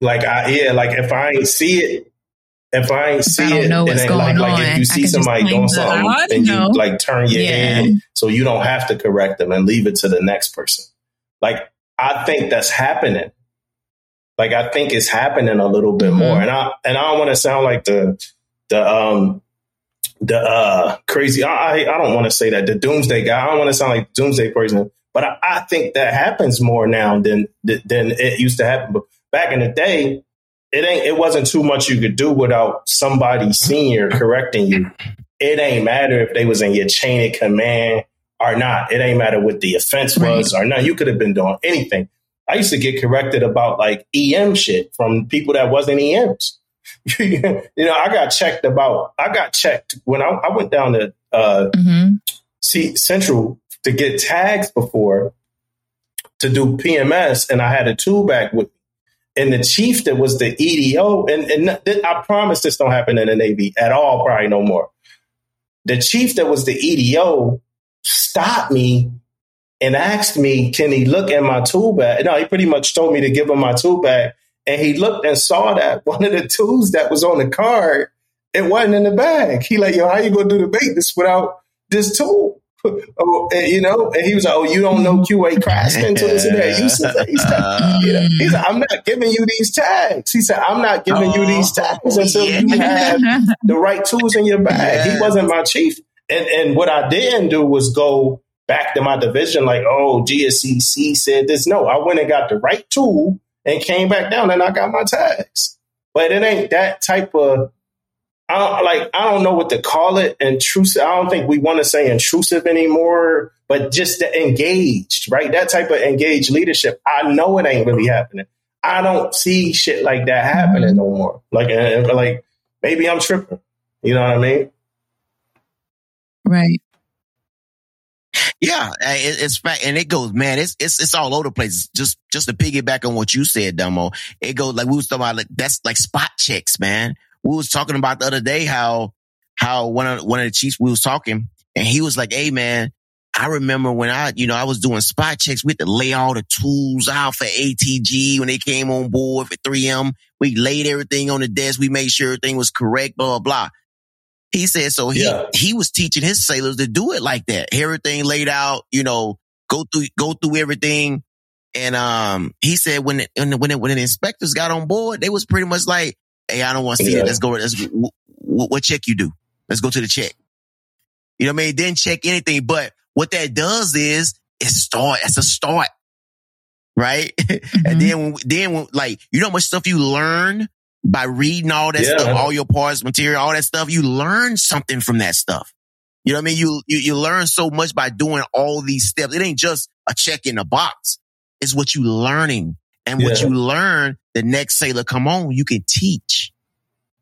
like I yeah, like if I ain't see it, if I ain't see I it, and then like, like if you see somebody doing something, then you like turn your yeah. head so you don't have to correct them and leave it to the next person. Like I think that's happening. Like I think it's happening a little bit mm-hmm. more, and I and I don't want to sound like the the um the uh crazy. I I don't want to say that the doomsday guy. I don't want to sound like doomsday person, but I, I think that happens more now than than it used to happen. But back in the day, it ain't it wasn't too much you could do without somebody senior correcting you. It ain't matter if they was in your chain of command or not. It ain't matter what the offense was or not. You could have been doing anything. I used to get corrected about like EM shit from people that wasn't EMs. you know, I got checked about. I got checked when I, I went down to uh, mm-hmm. C Central to get tags before to do PMS, and I had a tool bag with me and the chief that was the EDO, and, and I promise this don't happen in the Navy at all, probably no more. The chief that was the EDO stopped me and asked me, can he look at my tool bag? No, he pretty much told me to give him my tool bag. And he looked and saw that one of the tools that was on the card, it wasn't in the bag. He like, yo, how you gonna do the maintenance without this tool? Oh, and, you know, and he was like, "Oh, you don't know QA craftsman to this and that." You said, he's like, you know, he said, "I'm not giving you these tags." He said, "I'm not giving oh, you these oh, tags until yeah. you have the right tools in your bag." He wasn't my chief, and and what I didn't do was go back to my division like, "Oh, GSCC said this." No, I went and got the right tool and came back down, and I got my tags. But it ain't that type of I don't, like I don't know what to call it. Intrusive. I don't think we want to say intrusive anymore, but just the engaged, right? That type of engaged leadership. I know it ain't really happening. I don't see shit like that happening no more. Like, like maybe I'm tripping, You know what I mean? Right. Yeah, it's fact, and it goes, man. It's it's it's all over the place. Just just to piggyback on what you said, Damo. It goes like we was talking about. Like, that's like spot checks, man. We was talking about the other day how how one of one of the chiefs we was talking, and he was like, "Hey, man, I remember when I, you know, I was doing spot checks. We had to lay all the tools out for ATG when they came on board for 3M. We laid everything on the desk. We made sure everything was correct, blah, blah, blah. He said, so he, yeah. he was teaching his sailors to do it like that. Everything laid out, you know, go through, go through everything. And, um, he said when, it, when, when, it, when the inspectors got on board, they was pretty much like, Hey, I don't want to see yeah. it. Let's go. Let's, what, what check you do? Let's go to the check. You know what I mean? Didn't check anything, but what that does is it start. It's a start. Right. Mm-hmm. and then, then when, like, you know how much stuff you learn by reading all that yeah. stuff, all your parts material, all that stuff, you learn something from that stuff. You know what I mean? You, you, you learn so much by doing all these steps. It ain't just a check in a box. It's what you learning. And yeah. what you learn, the next sailor come on, you can teach.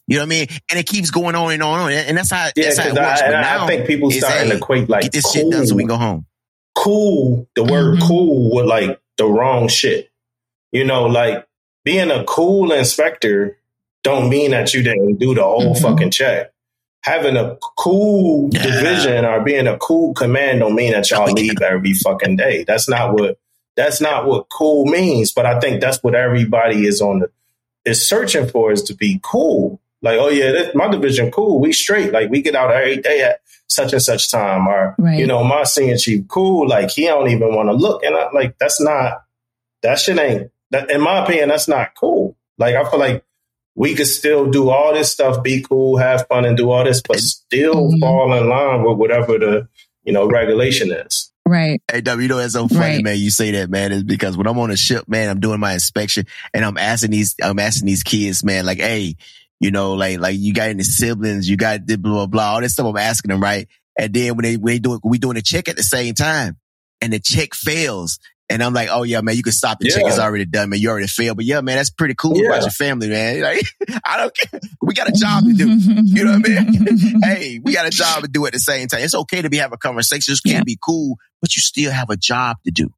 You know what I mean? And it keeps going on and on and on. And that's how, yeah, that's how it works. I, now, I think people starting to equate like get this cool, shit done so we can go home. Cool, the word mm-hmm. cool with like the wrong shit. You know, like being a cool inspector don't mean that you didn't do the whole mm-hmm. fucking check. Having a cool yeah. division or being a cool command don't mean that y'all leave every fucking day. That's not what that's not what cool means. But I think that's what everybody is on the is searching for is to be cool. Like, oh yeah, this, my division cool. We straight. Like we get out every day at such and such time. Or right. you know, my senior chief cool. Like he don't even want to look. And I, like that's not that shit ain't that. In my opinion, that's not cool. Like I feel like we could still do all this stuff, be cool, have fun, and do all this, but still mm-hmm. fall in line with whatever the you know regulation is. Right. Hey, W, you know, it's so funny, right. man. You say that, man, is because when I'm on a ship, man, I'm doing my inspection and I'm asking these, I'm asking these kids, man, like, hey, you know, like, like you got any siblings, you got the blah, blah, blah, all this stuff I'm asking them, right? And then when they, when they do it, we doing a check at the same time and the check fails and I'm like, oh yeah, man, you can stop the yeah. check. It's already done, man. You already failed. But yeah, man, that's pretty cool yeah. about your family, man. Like, I don't care. We got a job to do. You know what I mean? hey, we got a job to do at the same time. It's okay to be having conversations, can yeah. be cool, but you still have a job to do.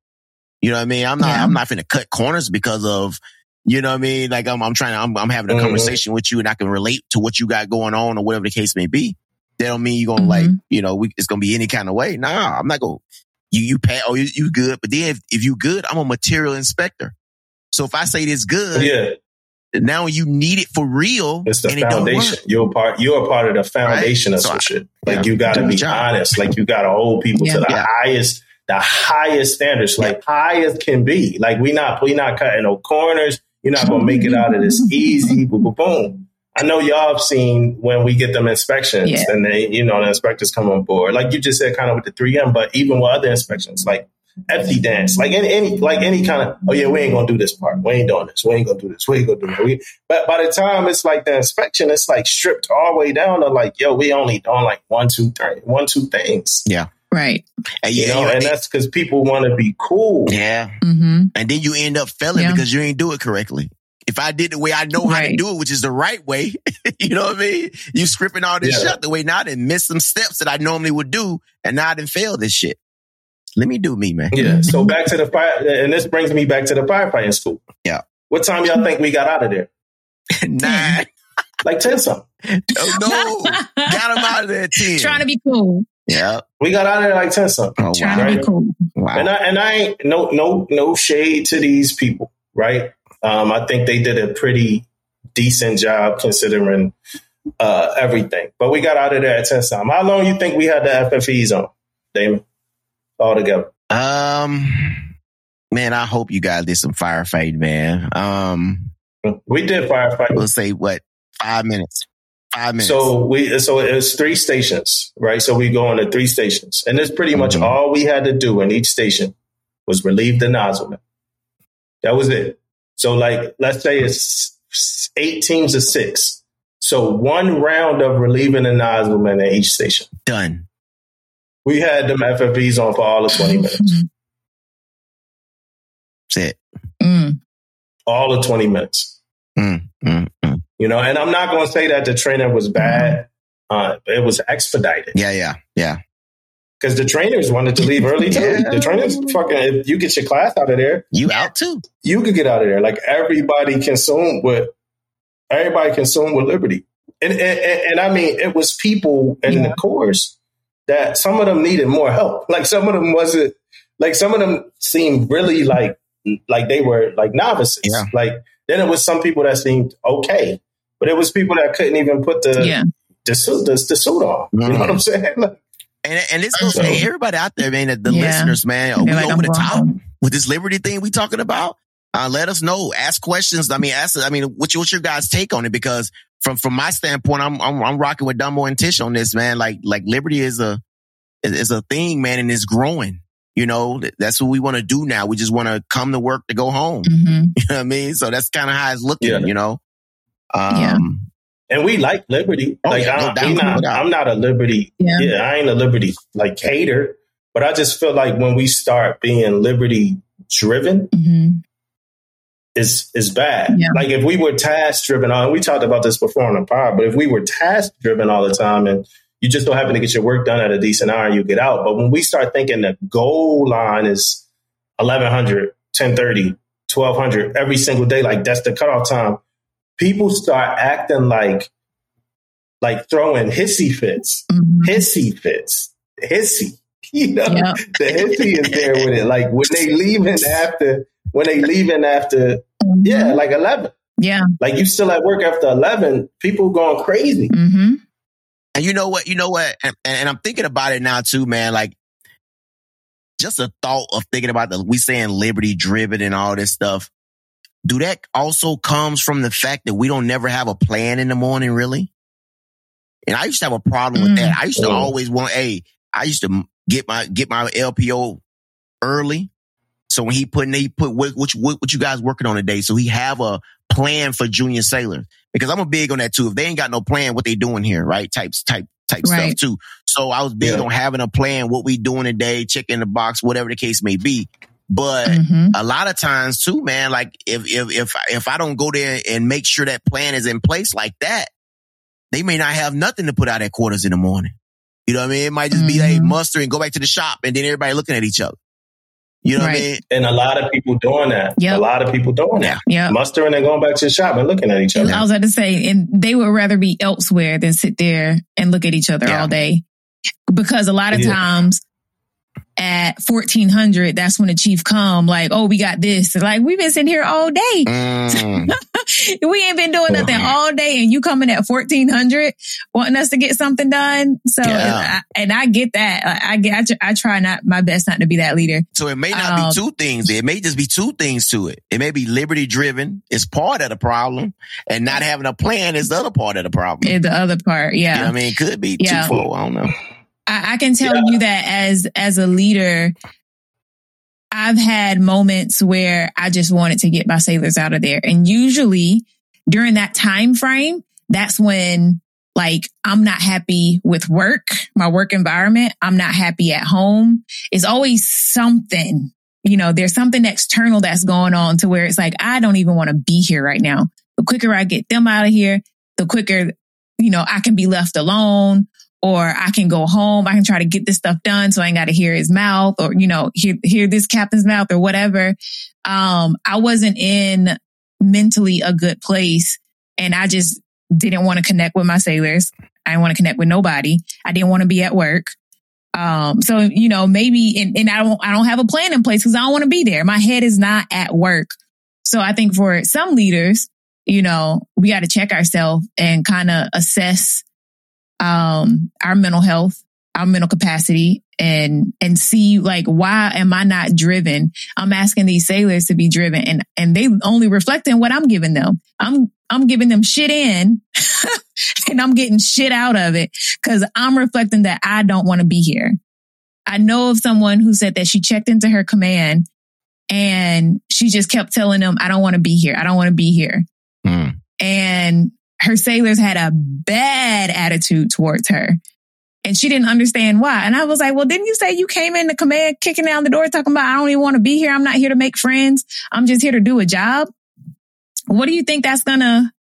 You know what I mean? I'm not, yeah. I'm not going to cut corners because of, you know what I mean? Like I'm, I'm trying to, I'm, I'm having a mm-hmm. conversation with you and I can relate to what you got going on or whatever the case may be. That don't mean you're going to mm-hmm. like, you know, we, it's going to be any kind of way. Nah, I'm not going to you, you pay, oh, you, you good. But then if, if you good, I'm a material inspector. So if I say this good, yeah. Now you need it for real. It's the foundation. You're part. You're a part of the foundation right? of so some I, shit. Like yeah, you got to be honest. Like you got to hold people yeah. to the yeah. highest, the highest standards, like high as can be. Like we not we not cutting no corners. You're not gonna make it out of this easy. Boom, boom, boom. I know y'all have seen when we get them inspections yeah. and they, you know, the inspectors come on board. Like you just said, kind of with the 3M, but even with other inspections, like FD dance, like any, any, like any kind of, oh yeah, we ain't gonna do this part. We ain't doing this. We ain't gonna do this. We ain't gonna do that. We, but by the time it's like the inspection, it's like stripped all the way down to like, yo, we only doing like one, two, three, one, two things. Yeah. Right. And, you know, and that's because people want to be cool. Yeah. Mm-hmm. And then you end up failing yeah. because you ain't do it correctly if I did the way I know right. how to do it, which is the right way, you know what I mean? You scripting all this yeah. shit the way now and miss some steps that I normally would do and now I didn't fail this shit. Let me do me, man. Yeah. So back to the fire, and this brings me back to the firefighting school. Yeah. What time y'all think we got out of there? Nine. like 10 something. Oh, no. got him out of there 10. Trying to be cool. Yeah. We got out of there like 10 something. Oh, Trying wow. to be cool. Wow. And I, and I ain't, no, no, no shade to these people, right? Um, I think they did a pretty decent job considering uh, everything. But we got out of there at 10 time. How long you think we had the FFEs on, Damon, all together? Um, man, I hope you guys did some firefight, man. Um, we did firefight. We'll say what five minutes. Five minutes. So we so it was three stations, right? So we go on to three stations, and it's pretty much mm-hmm. all we had to do in each station was relieve the nozzleman. That was it. So like, let's say it's eight teams of six. So one round of relieving the nozzleman at each station. Done. We had them FFEs on for all of 20 minutes. That's it. Mm. All of 20 minutes. Mm, mm, mm. You know, and I'm not going to say that the training was bad. uh, it was expedited. Yeah, yeah, yeah. Because the trainers wanted to leave early too. yeah. The trainers fucking if you get your class out of there, you out too. You could get out of there. Like everybody consumed with everybody consumed with liberty. And, and, and I mean, it was people in yeah. the course that some of them needed more help. Like some of them wasn't like some of them seemed really like like they were like novices. Yeah. Like then it was some people that seemed okay, but it was people that couldn't even put the yeah. the suit the, the suit on. Mm-hmm. You know what I'm saying? Like, and and this goes so, hey, everybody out there, man. The yeah. listeners, man, are we like, over the top with this liberty thing we talking about? Uh, let us know. Ask questions. I mean, ask. I mean, what's, what's your guys' take on it? Because from from my standpoint, I'm I'm, I'm rocking with Damo and Tish on this, man. Like like liberty is a is a thing, man, and it's growing. You know, that's what we want to do now. We just want to come to work to go home. Mm-hmm. You know what I mean? So that's kind of how it's looking. Yeah. You know. Um, yeah. And we like liberty. Oh, like yeah, I, am not, I'm not a liberty. Yeah. yeah, I ain't a liberty like hater. But I just feel like when we start being liberty driven, mm-hmm is is bad. Yeah. Like if we were task driven on, we talked about this before on the pod, but if we were task driven all the time and you just don't happen to get your work done at a decent hour and you get out. But when we start thinking the goal line is 1100, 1030, 1200 every single day, like that's the cutoff time, people start acting like, like throwing hissy fits, mm-hmm. hissy fits, hissy. You know, yep. the hissy is there with it. Like when they leaving after when they leaving after, mm-hmm. yeah, like 11. Yeah. Like you still at work after 11, people going crazy. Mm-hmm. And you know what? You know what? And, and, I'm thinking about it now too, man. Like just a thought of thinking about the, we saying liberty driven and all this stuff. Do that also comes from the fact that we don't never have a plan in the morning, really? And I used to have a problem with that. Mm. I used to always want, hey, I used to get my, get my LPO early so when he put, he put what, what, what you guys working on today. So he have a plan for junior sailors because I'm a big on that too. If they ain't got no plan, what they doing here, right? Types, type, type right. stuff too. So I was big yeah. on having a plan, what we doing today, checking the box, whatever the case may be. But mm-hmm. a lot of times too, man, like if, if, if, if I don't go there and make sure that plan is in place like that, they may not have nothing to put out at quarters in the morning. You know what I mean? It might just mm-hmm. be, hey, muster and go back to the shop and then everybody looking at each other. You know right. what I mean? And a lot of people doing that. Yep. A lot of people doing that. Yeah. Mustering and going back to the shop and looking at each other. I was about to say, and they would rather be elsewhere than sit there and look at each other yeah. all day. Because a lot of yeah. times at 1400, that's when the chief come like, oh, we got this. Like, we've been sitting here all day. Mm. we ain't been doing nothing all day and you coming at 1400 wanting us to get something done. So, yeah. I, and I get that. I, I get, I, I, try not my best not to be that leader. So it may not um, be two things. It may just be two things to it. It may be liberty driven is part of the problem and not having a plan is the other part of the problem. the other part. Yeah. You know I mean, it could be yeah. twofold. I don't know. I, I can tell yeah. you that as as a leader, I've had moments where I just wanted to get my sailors out of there. And usually during that time frame, that's when like I'm not happy with work, my work environment. I'm not happy at home. It's always something, you know, there's something external that's going on to where it's like, I don't even want to be here right now. The quicker I get them out of here, the quicker, you know, I can be left alone or I can go home. I can try to get this stuff done so I ain't got to hear his mouth or, you know, hear, hear this captain's mouth or whatever. Um, I wasn't in mentally a good place and I just didn't want to connect with my sailors. I didn't want to connect with nobody. I didn't want to be at work. Um, so, you know, maybe, and, and I don't, I don't have a plan in place because I don't want to be there. My head is not at work. So I think for some leaders, you know, we got to check ourselves and kind of assess um, our mental health, our mental capacity and, and see like, why am I not driven? I'm asking these sailors to be driven and, and they only reflect in what I'm giving them. I'm, I'm giving them shit in and I'm getting shit out of it because I'm reflecting that I don't want to be here. I know of someone who said that she checked into her command and she just kept telling them, I don't want to be here. I don't want to be here. Mm. And her sailors had a bad attitude towards her. And she didn't understand why. And I was like, well, didn't you say you came in the command kicking down the door talking about, I don't even want to be here. I'm not here to make friends. I'm just here to do a job. What do you think that's gonna,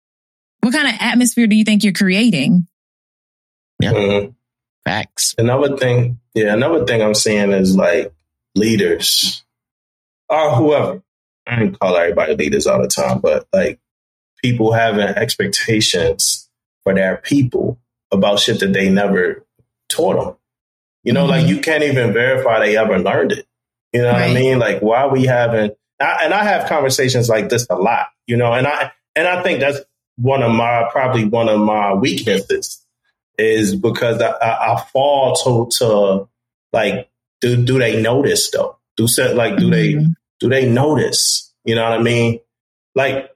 what kind of atmosphere do you think you're creating? Yeah. Mm-hmm. Facts. Another thing, yeah, another thing I'm seeing is like leaders or whoever. I don't call everybody leaders all the time, but like people having expectations for their people about shit that they never taught them. You know, mm-hmm. like you can't even verify they ever learned it. You know right. what I mean? Like why we having, and I have conversations like this a lot, you know, and I, and I think that's one of my, probably one of my weaknesses is because I, I, I fall to, to like, do, do they notice though? Do set, like, do mm-hmm. they, do they notice? You know what I mean? Like,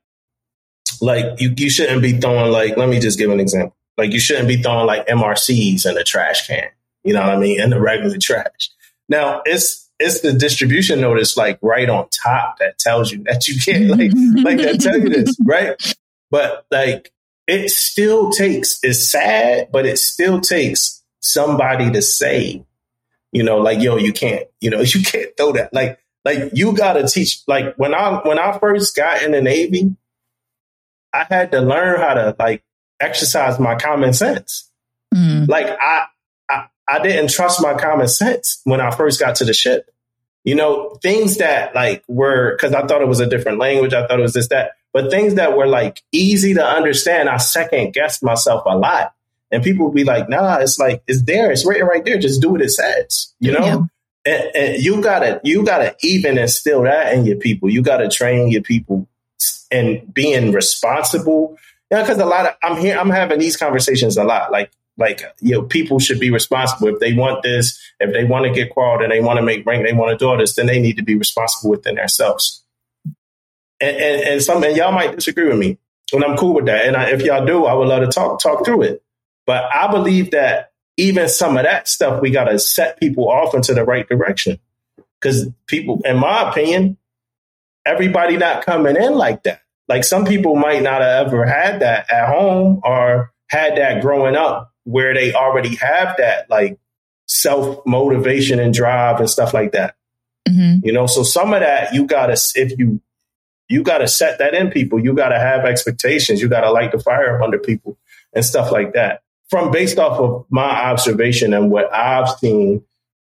like you, you shouldn't be throwing like, let me just give an example. Like you shouldn't be throwing like MRCs in the trash can. You know what I mean? In the regular trash. Now it's, it's the distribution notice like right on top that tells you that you can't like, like that tell you this, right? But like it still takes, it's sad, but it still takes somebody to say, you know, like, yo, you can't, you know, you can't throw that. Like, like you gotta teach, like when I, when I first got in the Navy, I had to learn how to like exercise my common sense. Mm. Like I, I, I didn't trust my common sense when I first got to the ship. You know, things that like were because I thought it was a different language. I thought it was this, that, but things that were like easy to understand, I second guessed myself a lot. And people would be like, nah, it's like, it's there. It's written right there. Just do what it says, you know? Yeah. And, and you gotta, you gotta even instill that in your people. You gotta train your people and being responsible. Yeah, because a lot of I'm here, I'm having these conversations a lot. Like, like you know, people should be responsible if they want this, if they want to get qualified and they want to make rank, they want to do this, then they need to be responsible within themselves. And and, and some and y'all might disagree with me, and I'm cool with that. And I, if y'all do, I would love to talk talk through it. But I believe that even some of that stuff, we got to set people off into the right direction. Because people, in my opinion, everybody not coming in like that. Like some people might not have ever had that at home or had that growing up where they already have that like self motivation and drive and stuff like that. Mm-hmm. You know, so some of that you gotta if you you gotta set that in people. You gotta have expectations. You gotta light the fire up under people and stuff like that. From based off of my observation and what I've seen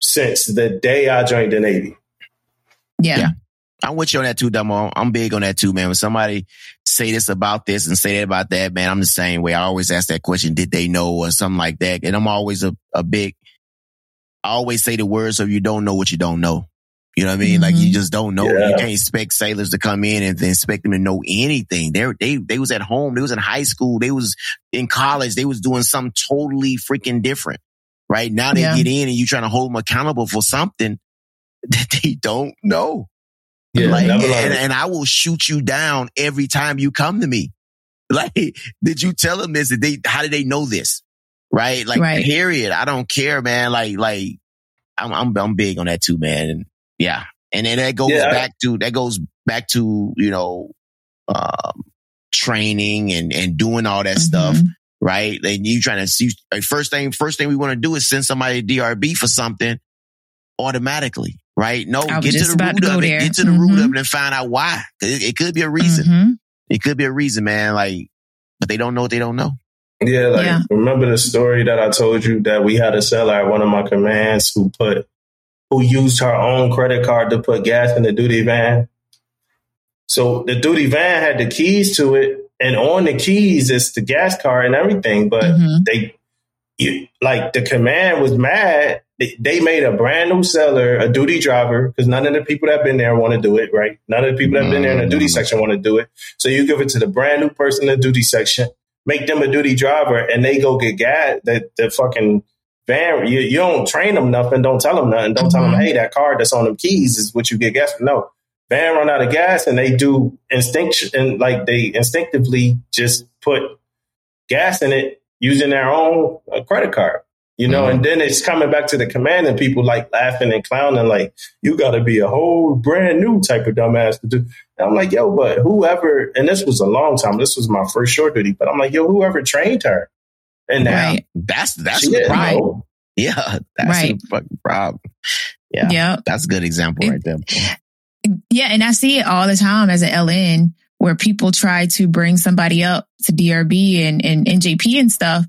since the day I joined the Navy. Yeah. yeah. I'm with you on that too, Damo. I'm big on that too, man. When somebody say this about this and say that about that, man, I'm the same way. I always ask that question, did they know or something like that? And I'm always a, a big, I always say the words so you don't know what you don't know. You know what I mean? Mm-hmm. Like you mm-hmm. just don't know. Yeah. You can't expect sailors to come in and expect them to know anything. They they they was at home. They was in high school. They was in college. They was doing something totally freaking different. Right now they yeah. get in and you trying to hold them accountable for something that they don't know. Yeah, like, and, and, I will shoot you down every time you come to me. Like, did you tell them this? Did they, how did they know this? Right? Like, right. period. I don't care, man. Like, like, I'm, I'm, I'm big on that too, man. And yeah. And then that goes yeah. back to, that goes back to, you know, um, training and, and doing all that mm-hmm. stuff. Right. And you trying to see, first thing, first thing we want to do is send somebody to DRB for something automatically right? No, get to the root to of it. Get to the mm-hmm. root of it and find out why. It, it could be a reason. Mm-hmm. It could be a reason, man. Like, but they don't know what they don't know. Yeah, like yeah. remember the story that I told you that we had a seller at one of my commands who put who used her own credit card to put gas in the duty van. So the duty van had the keys to it, and on the keys is the gas card and everything. But mm-hmm. they, you, like the command was mad they, made a brand new seller a duty driver because none of the people that have been there want to do it, right? None of the people that have been there in the duty mm. section want to do it. So you give it to the brand new person in the duty section, make them a duty driver, and they go get gas. The, the fucking van, you, you don't train them nothing, don't tell them nothing, don't mm-hmm. tell them, hey, that card that's on them keys is what you get gas for. No. Van run out of gas and they do instinct and like they instinctively just put gas in it using their own uh, credit card you know, mm-hmm. and then it's coming back to the command and people like laughing and clowning, like, you got to be a whole brand new type of dumbass to do. And I'm like, yo, but whoever, and this was a long time, this was my first short duty, but I'm like, yo, whoever trained her. And now right. that's, that's the problem. Know. Yeah. That's right. the fucking problem. Yeah. Yep. That's a good example right there. Yeah. And I see it all the time as an LN where people try to bring somebody up to DRB and, and NJP and stuff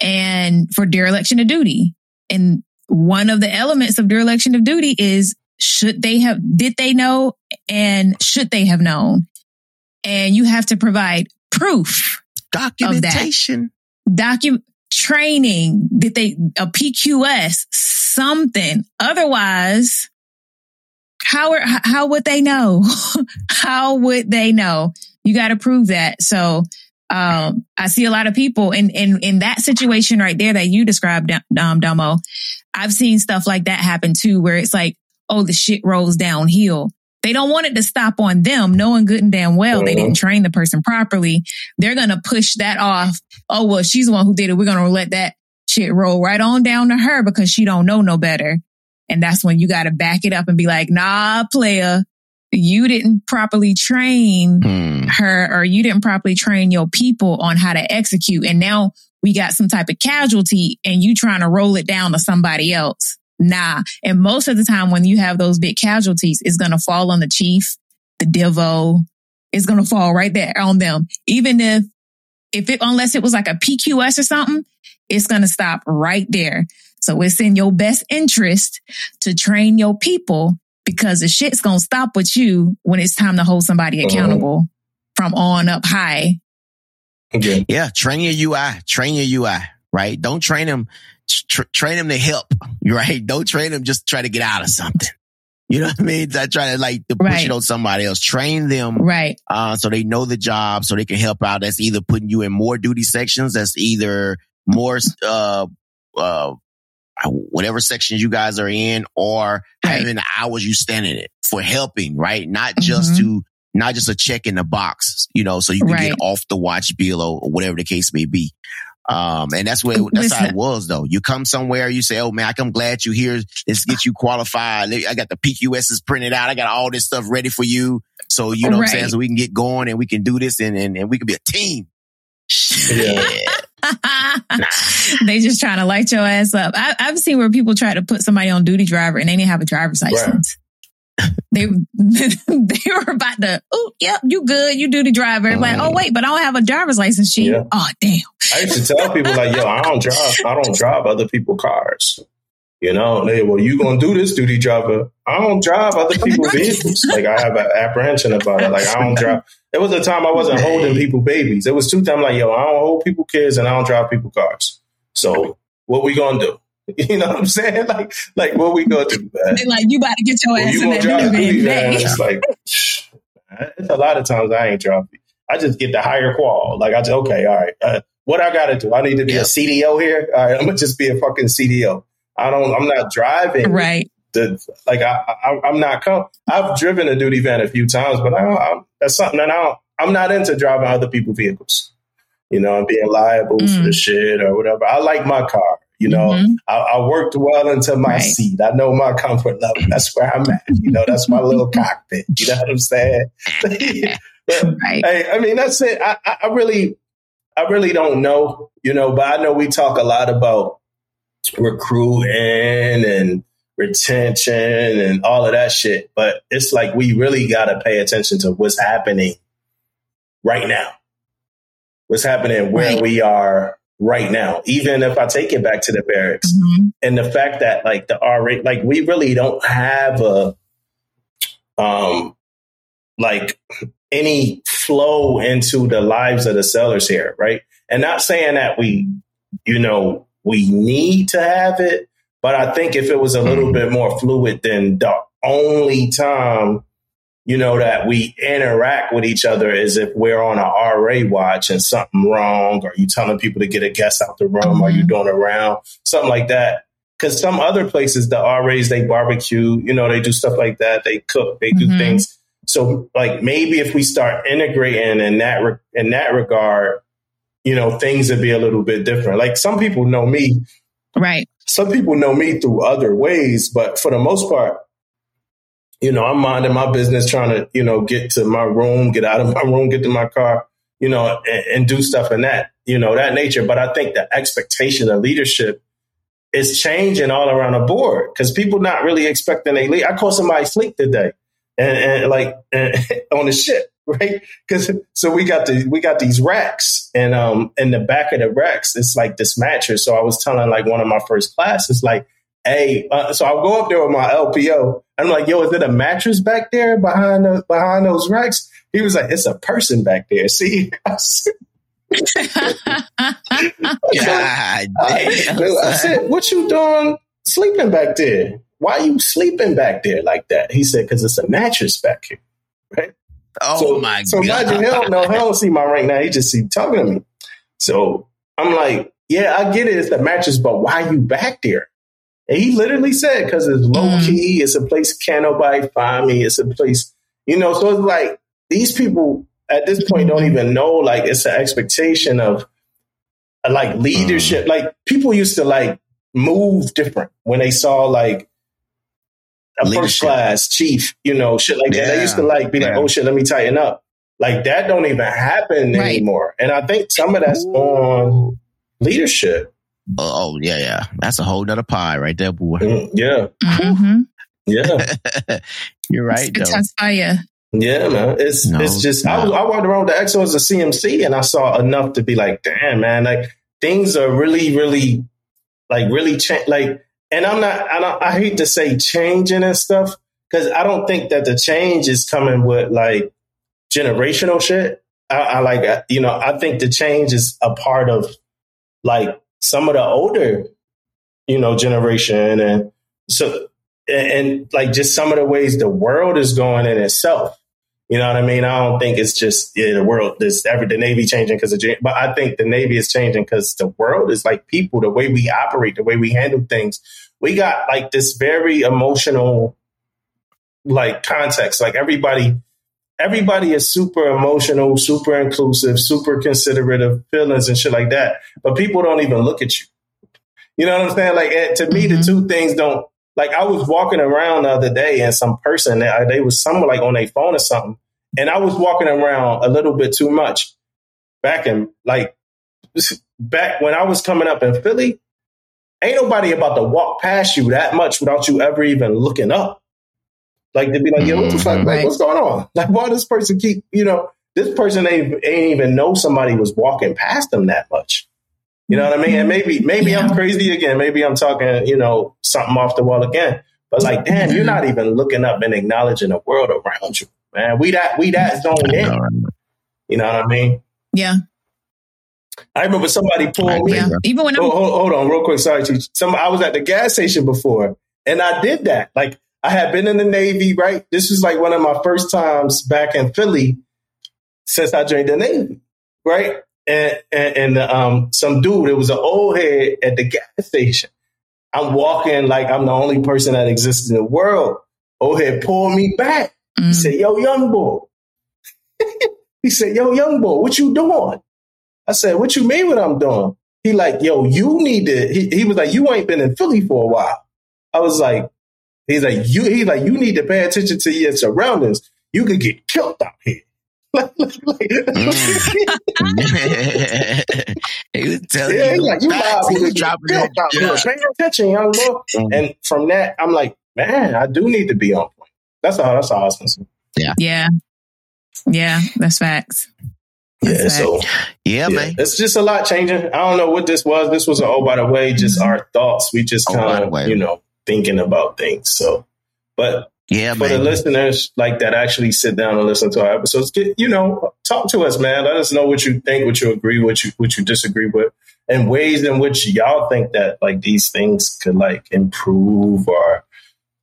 and for dereliction of duty. And one of the elements of dereliction of duty is should they have, did they know and should they have known? And you have to provide proof. Documentation. Document training. Did they, a PQS, something. Otherwise, how, are, how would they know? how would they know? You got to prove that. So, um, I see a lot of people in, in, in that situation right there that you described, um, Damo. I've seen stuff like that happen too, where it's like, oh, the shit rolls downhill. They don't want it to stop on them, knowing good and damn well mm-hmm. they didn't mm-hmm. train the person properly. They're going to push that off. Oh, well, she's the one who did it. We're going to let that shit roll right on down to her because she don't know no better. And that's when you got to back it up and be like, nah, player, you didn't properly train hmm. her or you didn't properly train your people on how to execute. And now we got some type of casualty and you trying to roll it down to somebody else. Nah. And most of the time when you have those big casualties, it's going to fall on the chief, the DIVO. It's going to fall right there on them. Even if, if it, unless it was like a PQS or something, it's going to stop right there. So it's in your best interest to train your people because the shit's going to stop with you when it's time to hold somebody uh-huh. accountable uh-huh. from on up high. Okay. Yeah. Train your UI, train your UI, right? Don't train them, tra- train them to help, right? Don't train them just try to get out of something. You know what I mean? I try to like to push right. it on somebody else. Train them, right? Uh, so they know the job, so they can help out. That's either putting you in more duty sections. That's either more uh, uh, whatever sections you guys are in or right. having the hours you spend in it for helping, right? Not just mm-hmm. to, not just a check in the box, you know, so you can right. get off the watch bill or, or, whatever the case may be. Um, and that's where, that's Listen. how it was though. You come somewhere, you say, Oh man, I'm glad you're here. Let's get you qualified. I got the PQSs printed out. I got all this stuff ready for you. So, you know right. what I'm saying? So we can get going and we can do this and, and, and we can be a team. Yeah. they just trying to light your ass up. I, have seen where people try to put somebody on duty driver and they didn't have a driver's license. Right. They they were about to, oh, yep, you good, you duty driver. Mm. Like, oh mm. wait, but I don't have a driver's license sheet. Yeah. Oh damn. I used to tell people like, yo, I don't drive, I don't drive other people's cars. You know, they well, you gonna do this duty driver. I don't drive other people's vehicles. Like I have an apprehension about it. Like I don't drive. It was a time I wasn't holding people babies. It was two times like, yo, I don't hold people kids and I don't drive people cars. So what we gonna do? You know what I'm saying? Like, like what we gonna do? Man? like you about to get your well, ass you in that minivan today. It's like it's a lot of times I ain't driving. I just get the higher qual. Like I just okay, all right. Uh, what I got to do? I need to be a CDO here. All right, I'm gonna just be a fucking CDO. I don't. I'm not driving. Right. The, like I, I, am not. Com- I've driven a duty van a few times, but I, I, that's something that I don't. I'm not into driving other people's vehicles. You know, and being liable mm. for the shit or whatever. I like my car. You know, mm-hmm. I, I, worked well into my right. seat. I know my comfort level. That's where I'm at. You know, that's my little cockpit. You know what I'm saying? but, right. Hey, I mean, that's it. I, I really, I really don't know. You know, but I know we talk a lot about recruiting and retention and all of that shit. But it's like we really got to pay attention to what's happening right now. What's happening where right. we are right now. Even if I take it back to the barracks mm-hmm. and the fact that like the R rate, like we really don't have a, um, like any flow into the lives of the sellers here, right? And not saying that we, you know, we need to have it. But I think if it was a little mm-hmm. bit more fluid, then the only time, you know, that we interact with each other is if we're on a RA watch and something wrong, or you telling people to get a guest out the room, mm-hmm. or you doing a round, something like that. Because some other places, the RAs, they barbecue, you know, they do stuff like that. They cook, they do mm-hmm. things. So, like maybe if we start integrating in that re- in that regard, you know, things would be a little bit different. Like some people know me. Right. Some people know me through other ways, but for the most part, you know, I'm minding my business, trying to, you know, get to my room, get out of my room, get to my car, you know, and, and do stuff in that, you know, that nature. But I think the expectation of leadership is changing all around the board because people not really expecting a lead. I called somebody sleep today and, and like and, on the ship right? Because so we got the we got these racks, and um, in the back of the racks, it's like this mattress. So I was telling like one of my first classes, like, hey, uh, so I'll go up there with my LPO. I'm like, yo, is it a mattress back there behind the, behind those racks? He was like, it's a person back there. See. I said, I, I said, what you doing sleeping back there? Why are you sleeping back there like that? He said, because it's a mattress back here. Right. Oh so, my so God. So imagine, he don't know, don't see my rank now. He just see talking to me. So I'm like, yeah, I get it. It's the mattress, but why you back there? And he literally said, because it's low mm. key. It's a place can't nobody find me. It's a place, you know, so it's like these people at this point don't even know, like, it's an expectation of like leadership. Mm. Like people used to like move different when they saw like. First class chief, you know, shit like yeah. that. They used to like be like, oh shit, let me tighten up. Like that don't even happen right. anymore. And I think some of that's Ooh. on leadership. Oh, oh, yeah, yeah. That's a whole nother pie right there, boy. Mm, yeah. Mm-hmm. Yeah. You're right. It's fire. Yeah, man. It's no, it's just no. I, I walked around with the EXO as a CMC and I saw enough to be like, damn, man, like things are really, really like really change like and I'm not, I, don't, I hate to say changing and stuff because I don't think that the change is coming with like generational shit. I, I like, uh, you know, I think the change is a part of like some of the older, you know, generation and so, and, and like just some of the ways the world is going in itself. You know what I mean? I don't think it's just yeah, the world. This every the Navy changing because of, but I think the Navy is changing because the world is like people, the way we operate, the way we handle things. We got like this very emotional, like context. Like everybody, everybody is super emotional, super inclusive, super considerate of feelings and shit like that. But people don't even look at you. You know what I'm saying? Like eh, to me, mm-hmm. the two things don't like I was walking around the other day and some person they, they was somewhere like on their phone or something, and I was walking around a little bit too much back in like back when I was coming up in Philly. Ain't nobody about to walk past you that much without you ever even looking up. Like to be like, yo, what the fuck? Like, mm-hmm. what's going on? Like, why this person keep, you know, this person ain't, ain't even know somebody was walking past them that much. You know what I mean? And maybe maybe yeah. I'm crazy again. Maybe I'm talking, you know, something off the wall again. But like, damn, you're not even looking up and acknowledging the world around you, man. We that we that zoned in. You know what I mean? Yeah. I remember somebody pulled me. Yeah. Even when oh, hold, hold, on, real quick. Sorry, Some I was at the gas station before, and I did that. Like I had been in the Navy, right? This was like one of my first times back in Philly since I joined the Navy, right? And, and, and um, some dude, it was an old head at the gas station. I'm walking like I'm the only person that exists in the world. Old head pulled me back. Mm. He said, yo, young boy. he said, yo, young boy, what you doing? I said, what you mean what I'm doing? He like, yo, you need to, he, he was like, you ain't been in Philly for a while. I was like, he's like, you, he's like, you need to pay attention to your surroundings. You could get killed out here mm. he was telling yeah, you, like, you facts, he was dropping it. Yeah. Pay attention, young boy. Mm. And from that, I'm like, man, I do need to be on point. That's all. That's all I was gonna say. Yeah. Yeah. Yeah. That's facts. That's yeah, facts. so yeah, yeah, man. It's just a lot changing. I don't know what this was. This was a, oh by the way, just mm-hmm. our thoughts. We just kind of, you know, thinking about things. So but yeah, for man. the listeners like that actually sit down and listen to our episodes, get you know, talk to us, man. Let us know what you think, what you agree, what you what you disagree with, and ways in which y'all think that like these things could like improve or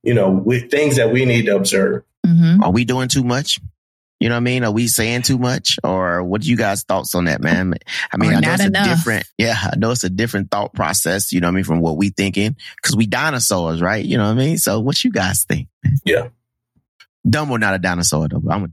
you know, with things that we need to observe. Mm-hmm. Are we doing too much? You know what I mean? Are we saying too much or what do you guys thoughts on that, man? I mean, or I know it's enough. a different, yeah, I know it's a different thought process, you know what I mean? From what we thinking, cause we dinosaurs, right? You know what I mean? So what you guys think? Yeah. Damo not a dinosaur though, I'm a